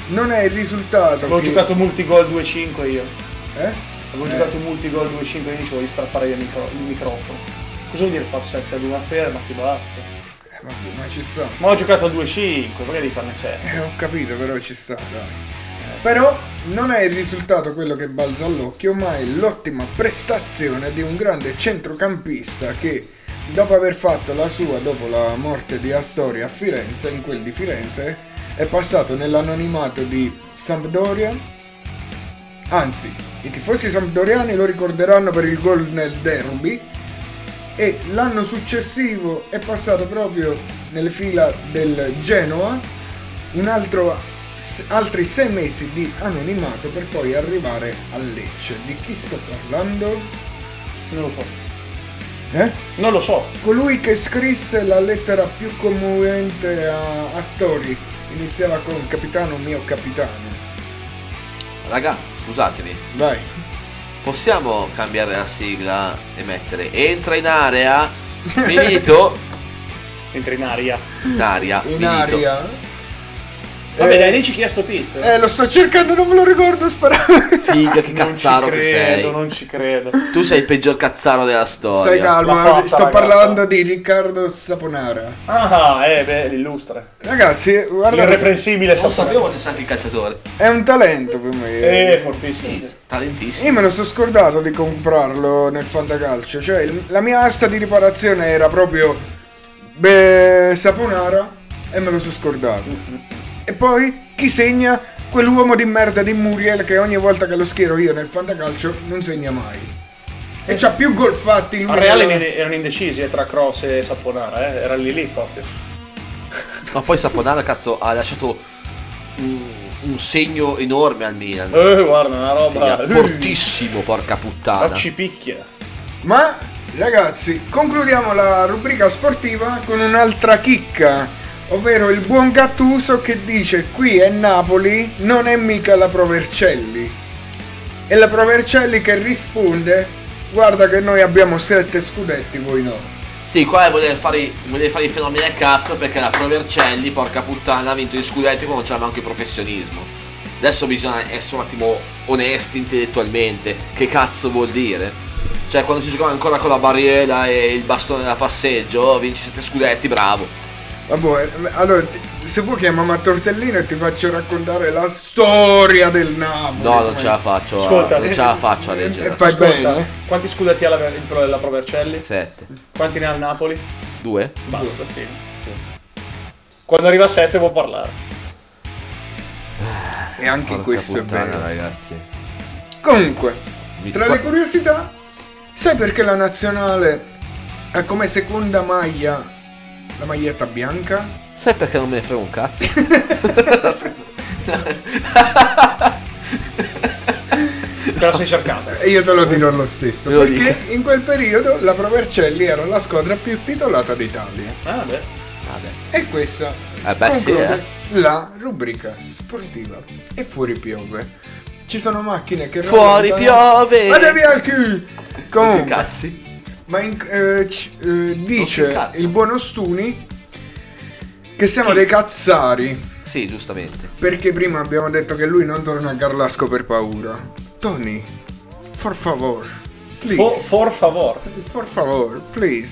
non è il risultato Avevo che... giocato multigol 2-5 io. Eh? Avevo Eh. giocato multigol 2-5 e quindi ci volevo strappare il, micro- il microfono. Cosa vuol dire far 7 a 2? Ma fermati, basta. Eh, vabbè, ma ci sta. Ma ho giocato al 2-5, perché devi farne 7? Eh, ho capito, però ci sta, dai. Però non è il risultato quello che balza all'occhio, ma è l'ottima prestazione di un grande centrocampista che dopo aver fatto la sua dopo la morte di Astoria a Firenze, in quel di Firenze, è passato nell'anonimato di Sampdoria. Anzi, i tifosi sampdoriani lo ricorderanno per il gol nel derby e l'anno successivo è passato proprio nelle fila del Genoa, un altro altri sei mesi di anonimato per poi arrivare a Lecce. Di chi sto parlando? Non lo so. Eh? Non lo so. Colui che scrisse la lettera più commovente a, a Story iniziava con Capitano mio capitano. Raga, scusatemi. Vai. Possiamo cambiare la sigla e mettere entra in area. Finito. Entra in aria. In aria. In finito. aria. Vabbè, Eh, dai, dici chi è sto tizio. Eh, lo sto cercando, non me lo ricordo, sparare. Figa, che cazzaro che sei. credo, non ci credo. Tu sei il peggior cazzaro della Stai storia. calmo, L'ha fatta, sto ragazzi. parlando di Riccardo Saponara. Ah, eh, beh, l'illustre. Ragazzi, guarda, L'irreprensibile Non Saponara. sapevo fosse anche il calciatore. è un talento per me. Eh, fortissimo. Sì, talentissimo. Io me lo sono scordato di comprarlo nel fantacalcio. Cioè, il- la mia asta di riparazione era proprio beh, Saponara e me lo sono scordato. E poi chi segna? Quell'uomo di merda di Muriel che ogni volta che lo schiero io nel fantacalcio non segna mai. E c'ha più gol fatti lui. A Reale della- ne- erano indecisi eh, tra Cross e Saponara, eh. Era lì lì proprio. Ma poi Saponara, cazzo, ha lasciato un, un segno enorme al Milan. Eh, guarda, una roba. Figa, fortissimo, porca puttana. Ma ci picchia. Ma ragazzi, concludiamo la rubrica sportiva con un'altra chicca, ovvero il buon Gattuso che dice qui è Napoli, non è mica la Provercelli. E la Provercelli che risponde, guarda che noi abbiamo sette scudetti, voi no. Sì, qua vuole fare, fare i fenomeni a cazzo perché la Provercelli, porca puttana, ha vinto gli scudetti quando c'era manco il professionismo. Adesso bisogna essere un attimo onesti intellettualmente. Che cazzo vuol dire? Cioè, quando si giocava ancora con la barriera e il bastone da passeggio, vinci sette scudetti, bravo. Vabbè, allora se vuoi chiamiamo a Tortellino e ti faccio raccontare la storia del Napoli. No, non ce la faccio. Ascolta. a, non ce la faccio a leggere. E fai Ascolta, bene. quanti scudetti ha la, il Pro- la Provercelli? Sette. Quanti ne ha il Napoli? Due? Basta, fine. Quando arriva a 7 può parlare. E anche Porca questo è puttana, vero. ragazzi. Comunque, Mi- tra le curiosità, sai perché la nazionale ha come seconda maglia la maglietta bianca? Sai perché non me ne frega un cazzo? Te la sei cercata. E io te lo dirò lo stesso. Me lo perché in quel periodo la Provercelli era la squadra più titolata d'Italia. Ah, beh. Vabbè. E questa Eh beh, sì, eh. la rubrica sportiva. E fuori piove. Ci sono macchine che Fuori rallentano. piove! Al cul! Che Comunque, cazzi? Ma in- eh, c- eh, dice il buon Ostuni che siamo Chi? dei cazzari. Sì, giustamente. Perché prima abbiamo detto che lui non torna a Carlasco per paura. Tony, for favor. Please. For, for favor. For favor, please.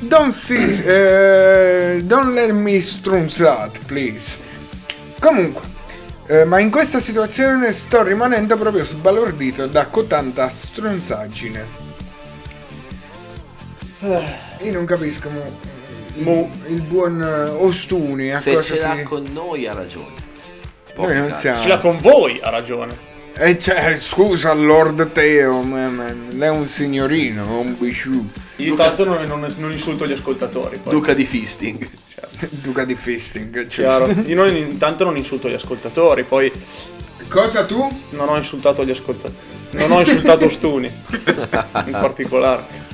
Don't see. eh, don't let me strunzat, please. Comunque, eh, ma in questa situazione sto rimanendo proprio sbalordito da cotanta stronzaggine. Io non capisco mo, il, Mo. il buon eh, Ostuni a Se cosa ce l'ha si... con noi ha ragione. Noi Porca non cazzo. siamo. Ce l'ha con voi, ha ragione. Eh, cioè, scusa, Lord Teo, ma- ma- lei è un signorino, un bisciù. Io intanto non, non- non insulto gli ascoltatori. Poi. Duca di Fisting. Duca di Fisting. Chiaro. Io non- intanto non insulto gli ascoltatori, poi Cosa tu? non ho insultato gli ascoltatori. Non ho insultato Stuni, in particolare.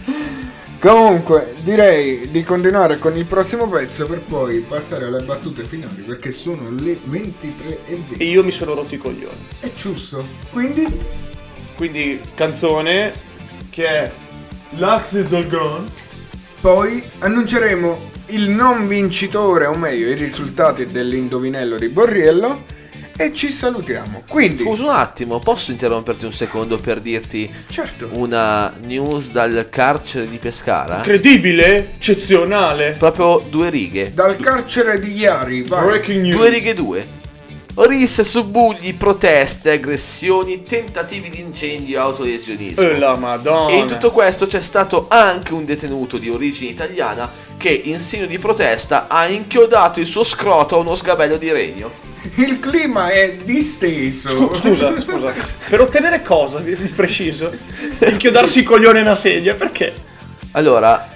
Comunque, direi di continuare con il prossimo pezzo per poi passare alle battute finali perché sono le 23 e 20. E io mi sono rotto i coglioni. È giusto. Quindi, Quindi, canzone che è L'Axis All Gone. poi annunceremo il non vincitore, o meglio, i risultati dell'indovinello di Borriello e ci salutiamo. Quindi, Scusa un attimo, posso interromperti un secondo per dirti certo, una news dal carcere di Pescara? Incredibile, eccezionale. Proprio due righe. dal carcere di Iari, vai. Breaking news. Due righe due. Risse, subugli, proteste, aggressioni, tentativi di incendio e autolesionismo. E la madonna. E in tutto questo c'è stato anche un detenuto di origine italiana che in segno di protesta ha inchiodato il suo scroto a uno sgabello di regno. Il clima è disteso. Scu- scusa, scusa. Per ottenere cosa di, di preciso? Inchiodarsi i coglioni a una sedia, perché? Allora,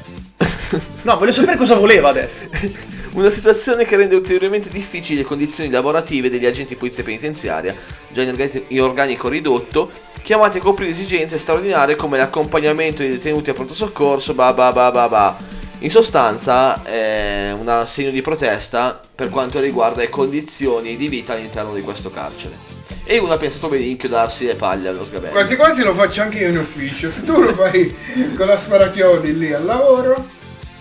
No, voglio sapere cosa voleva adesso. Una situazione che rende ulteriormente difficili le condizioni lavorative degli agenti di polizia penitenziaria, già in organi- in organico ridotto, chiamati a coprire esigenze straordinarie come l'accompagnamento dei detenuti a pronto soccorso, ba ba ba ba ba. In sostanza è un segno di protesta per quanto riguarda le condizioni di vita all'interno di questo carcere. E uno ha pensato benissimo darsi le palle allo sgabello. Quasi quasi lo faccio anche io in ufficio. Se tu lo fai con la sparachiodi lì al lavoro,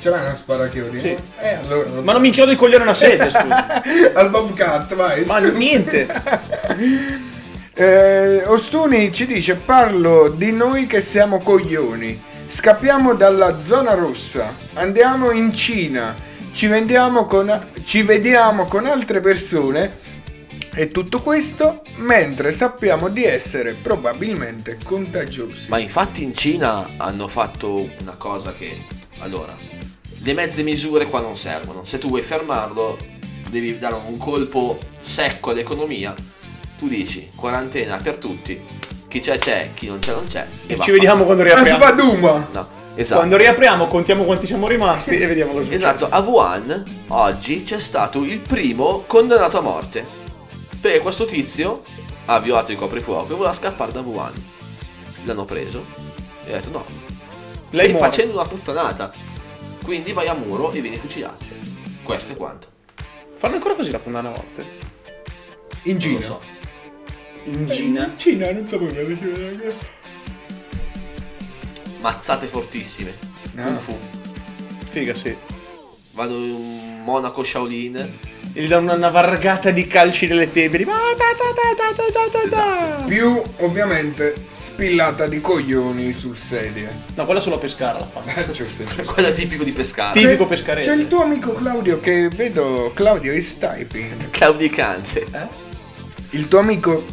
ce l'hai una sparachiodi? Sì. Eh, allora. Ma non mi inchiodo il coglione a una sedia, scusa. al Bobcat, vai. Ma niente. Eh, Ostuni ci dice parlo di noi che siamo coglioni. Scappiamo dalla zona rossa, andiamo in Cina, ci, vendiamo con, ci vediamo con altre persone e tutto questo mentre sappiamo di essere probabilmente contagiosi. Ma infatti in Cina hanno fatto una cosa che... Allora, le mezze misure qua non servono. Se tu vuoi fermarlo, devi dare un colpo secco all'economia. Tu dici, quarantena per tutti. Chi c'è c'è, chi non c'è non c'è. E va ci vediamo quando riapriamo. Spaduma! No, esatto. Quando riapriamo contiamo quanti siamo rimasti e vediamo cosa succede. Esatto, a Wuhan oggi c'è stato il primo condannato a morte. Perché questo tizio ha violato il coprifuoco e voleva scappare da Wuhan. L'hanno preso e ha detto no. Lei stai muore. facendo una puttanata. Quindi vai a muro e vieni fucilato. Questo è quanto. Fanno ancora così la condanna a morte? In Non Cina. lo so. In Cina? Cina, non sapevo che Mazzate fortissime. No. Kung fu. Figa, sì. Vado in un monaco Shaolin. E gli danno una vargata di calci nelle da, da. Più ovviamente spillata di coglioni sul sedie. No, quella solo a pescare la fa. Eh, giusto, giusto. Quello è tipico di pescare. Tipico C'è pescarese. il tuo amico Claudio che vedo Claudio is typing. Claudicante. Il tuo amico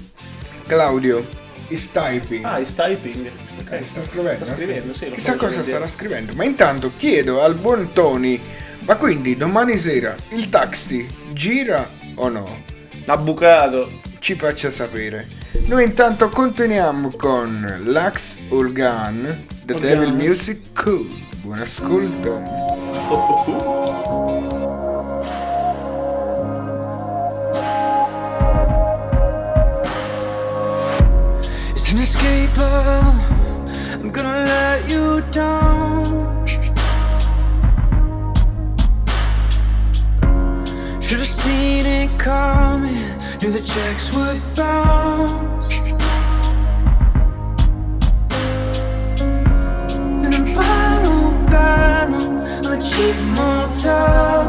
Claudio is typing. Ah, is typing. Ok. Eh, sta scrivendo. Sta scrivendo, sì. lo Chissà cosa vedere. starà scrivendo. Ma intanto chiedo al buon Tony, ma quindi domani sera il taxi gira o no? Ha bucato. Ci faccia sapere. Noi intanto continuiamo con Lux Organ, The Organ. Devil Music Cool. Buon ascolto. It's inescapable. I'm gonna let you down. Should've seen it coming. Knew the checks would bounce. In a battle, battle, a cheap motel.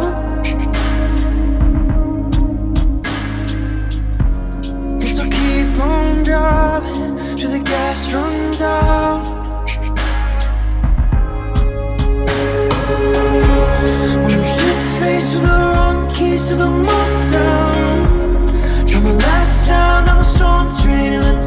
Guess I'll keep on driving till the gas runs out. Keys to the motel. Drove my last down on a storm train in a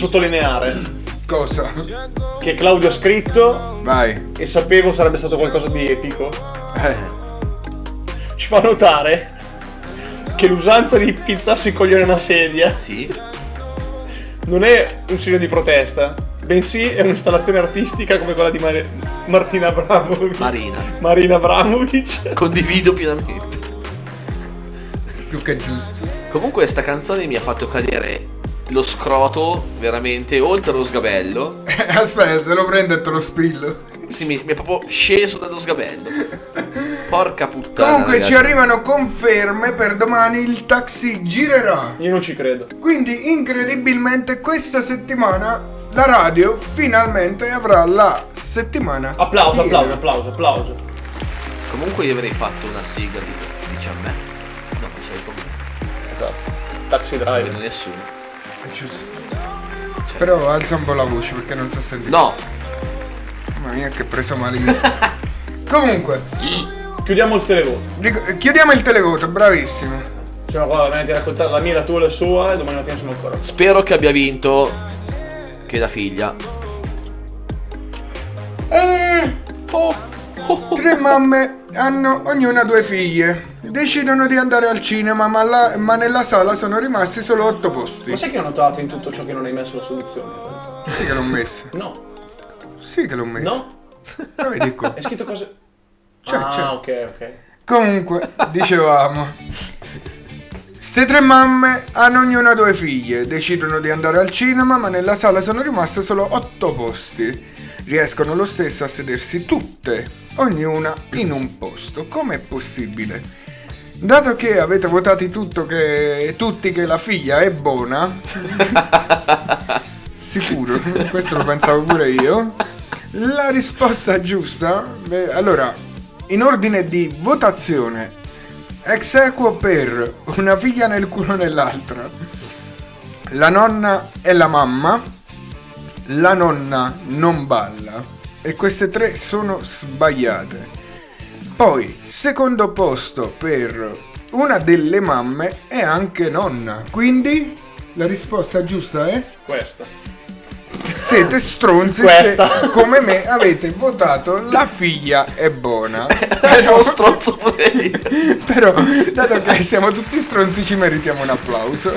sottolineare Cosa? che Claudio ha scritto Vai. e sapevo sarebbe stato qualcosa di epico. Eh. Ci fa notare che l'usanza di pizzarsi il coglione a una sedia non è un segno di protesta, bensì è un'installazione artistica come quella di Mar- Martina Abramovic. Marina. Marina Abramovic. Condivido pienamente. Più che giusto. Comunque sta canzone mi ha fatto cadere lo scroto veramente oltre lo sgabello. Aspetta, se lo prendo e te lo spillo. Sì, mi, mi è proprio sceso dallo sgabello. Porca puttana. Comunque ragazzi. ci arrivano conferme per domani il taxi girerà. Io non ci credo. Quindi incredibilmente questa settimana la radio finalmente avrà la settimana. Applauso, piena. applauso, applauso, applauso. Comunque io avrei fatto una sigla tipo, dici a me. No, sei con me. Esatto. Taxi driver. Non vedo nessuno. È giusto. Però alza un po' la voce perché non so sentire. No! Mamma mia che preso malissimo. Comunque, Chiudiamo il televoto. ric- chiudiamo il televoto, bravissimo. Cioè, qua metti a raccontare la mia, la tua e la sua e domani mattina siamo ancora. Spero che abbia vinto. Che la figlia. Eh, Tre mamme hanno ognuna due figlie. Decidono di andare al cinema, ma, la- ma nella sala sono rimasti solo otto posti. Ma sai che ho notato in tutto ciò che non hai messo la soluzione? Sì che l'ho messo. No. Sì che l'ho messo. No? Lo vedi qua. È scritto cose. C'è, ah, c'è. ok, ok. Comunque, dicevamo. Ste tre mamme hanno ognuna due figlie, decidono di andare al cinema, ma nella sala sono rimaste solo otto posti. Riescono lo stesso a sedersi tutte, ognuna in un posto. Com'è possibile? Dato che avete votato tutto che, tutti che la figlia è buona, sicuro, questo lo pensavo pure io. La risposta giusta, beh, allora, in ordine di votazione, ex equo per una figlia nel culo nell'altra, la nonna e la mamma, la nonna non balla, e queste tre sono sbagliate. Poi, secondo posto per una delle mamme e anche nonna, quindi la risposta giusta è? Questa. Siete stronzi Questa. se, come me avete votato la figlia è buona. Sono stronzo pure io. Però, dato che siamo tutti stronzi, ci meritiamo un applauso.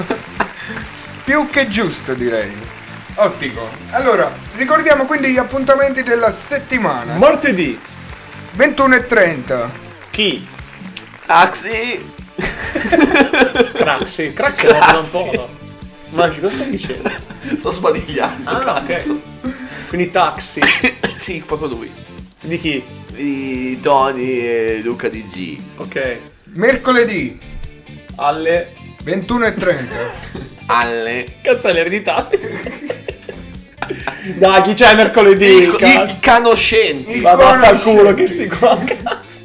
Più che giusto, direi. Ottimo. Allora, ricordiamo quindi gli appuntamenti della settimana. Martedì 21.30. Chi? Taxi! Craxi. Craxi è un po'. no? Ma cosa stai dicendo? Sto sbadigliando. Ah, cazzo. ok. Quindi taxi. Sì, proprio lui. Di chi? Di Tony e Luca di G. Ok. Mercoledì Alle 21.30. Alle. Cazzo, è l'eredità. Dai, chi c'è mercoledì? I, i canoscenti. Ma vaffanculo che sti qua, cazzo.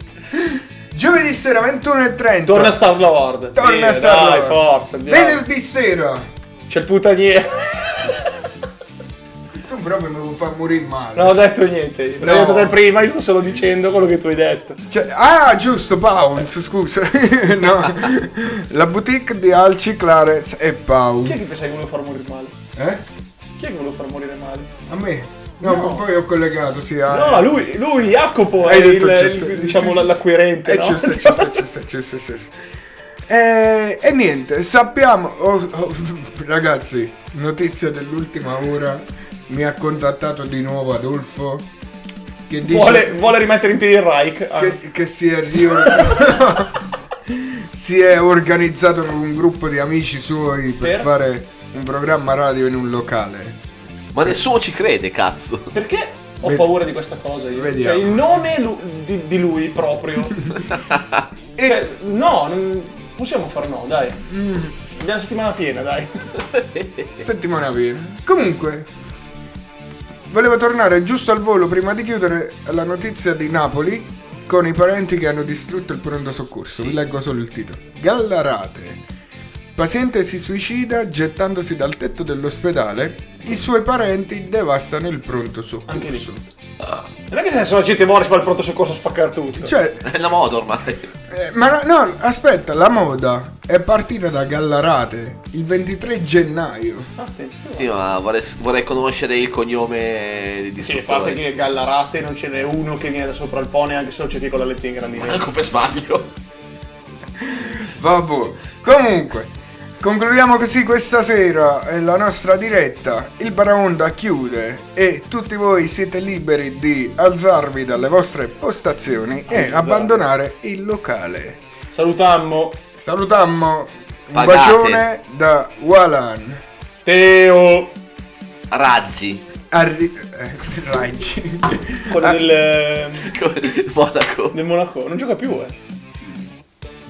Giovedì sera 21.30. Torna Star Lord. Torna Sì, Star Dai, Lord. forza, andiamo. Venerdì sera. C'è il putaniere. Proprio mi far morire male. Non ho detto niente. No. detto te prima, io sto solo dicendo quello che tu hai detto. Cioè, ah, giusto, Paul, scusa. no. La boutique di Alci, Clarence e Paul. Chi è che pensa che volevo far morire male? Eh? Chi è che volevo far morire male? A me. No, ma poi ho collegato, sì. a- No, lui, lui Jacopo, è il, il- diciamo sì. l'acquirente, Eh, no? giusto, giusto, giusto, giusto, giusto. Eh, E niente, sappiamo, oh, oh, ragazzi, notizia dell'ultima ora, mi ha contattato di nuovo Adolfo che dice vuole, vuole rimettere in piedi il Reich. Ah. che, che si è rior- si è organizzato con un gruppo di amici suoi per, Per? fare un programma radio in un locale. Ma nessuno ci crede, cazzo. Perché ho paura di questa cosa io? Vediamo. Cioè, il nome lu- di, di lui proprio. Cioè, no, non possiamo far no, dai. Mm. Abbiamo settimana piena, dai. Settimana piena. Comunque, volevo tornare giusto al volo prima di chiudere alla notizia di Napoli con i parenti che hanno distrutto il pronto soccorso. Vi leggo solo il titolo. Gallarate. Paziente si suicida gettandosi dal tetto dell'ospedale. I suoi parenti devastano il pronto Anche lì. soccorso. Non è che se sono gente morta si fa il pronto soccorso a spaccare tutto. Cioè, È la moda ormai. eh, ma no, no, aspetta, la moda è partita da Gallarate il 23 gennaio. Attenzione. Sì, ma vorrei, vorrei conoscere il cognome di Sì, distruttore. che Gallarate non ce n'è uno che viene da sopra il pone anche se lo cerchi con la lettina in grandi neri. Manco per sbaglio. Vabbè. Comunque, concludiamo così questa sera la nostra diretta. Il Baraonda chiude e tutti voi siete liberi di alzarvi dalle vostre postazioni e Alzarvi. abbandonare il locale. Salutammo. Salutammo. Un Pagate. bacione da Walan. Teo. Razzi. Arri- eh, Raggi. Quello Ah, del, Monaco. del Monaco. Non gioca più, eh.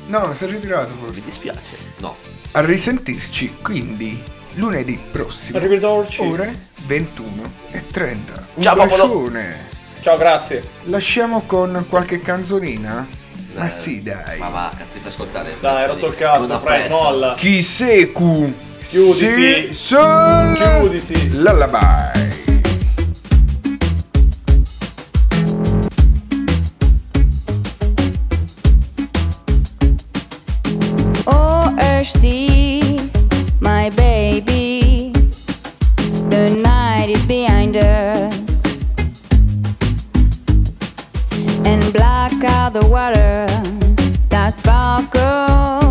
No, si è ritirato forse. Mi dispiace. No. A risentirci quindi lunedì prossimo. Arrivederci. Ore 21 e 30. Un Ciao, popolo. bacione. Ciao, grazie. Lasciamo con qualche canzonina? Ma Eh, sì, dai. Ma va, cazzo, ti fai ascoltare. Dai, hai rotto il cazzo, Fred, molla. Chi secu? Chiuditi. Sol- Chiuditi. Lullaby. Water that sparkle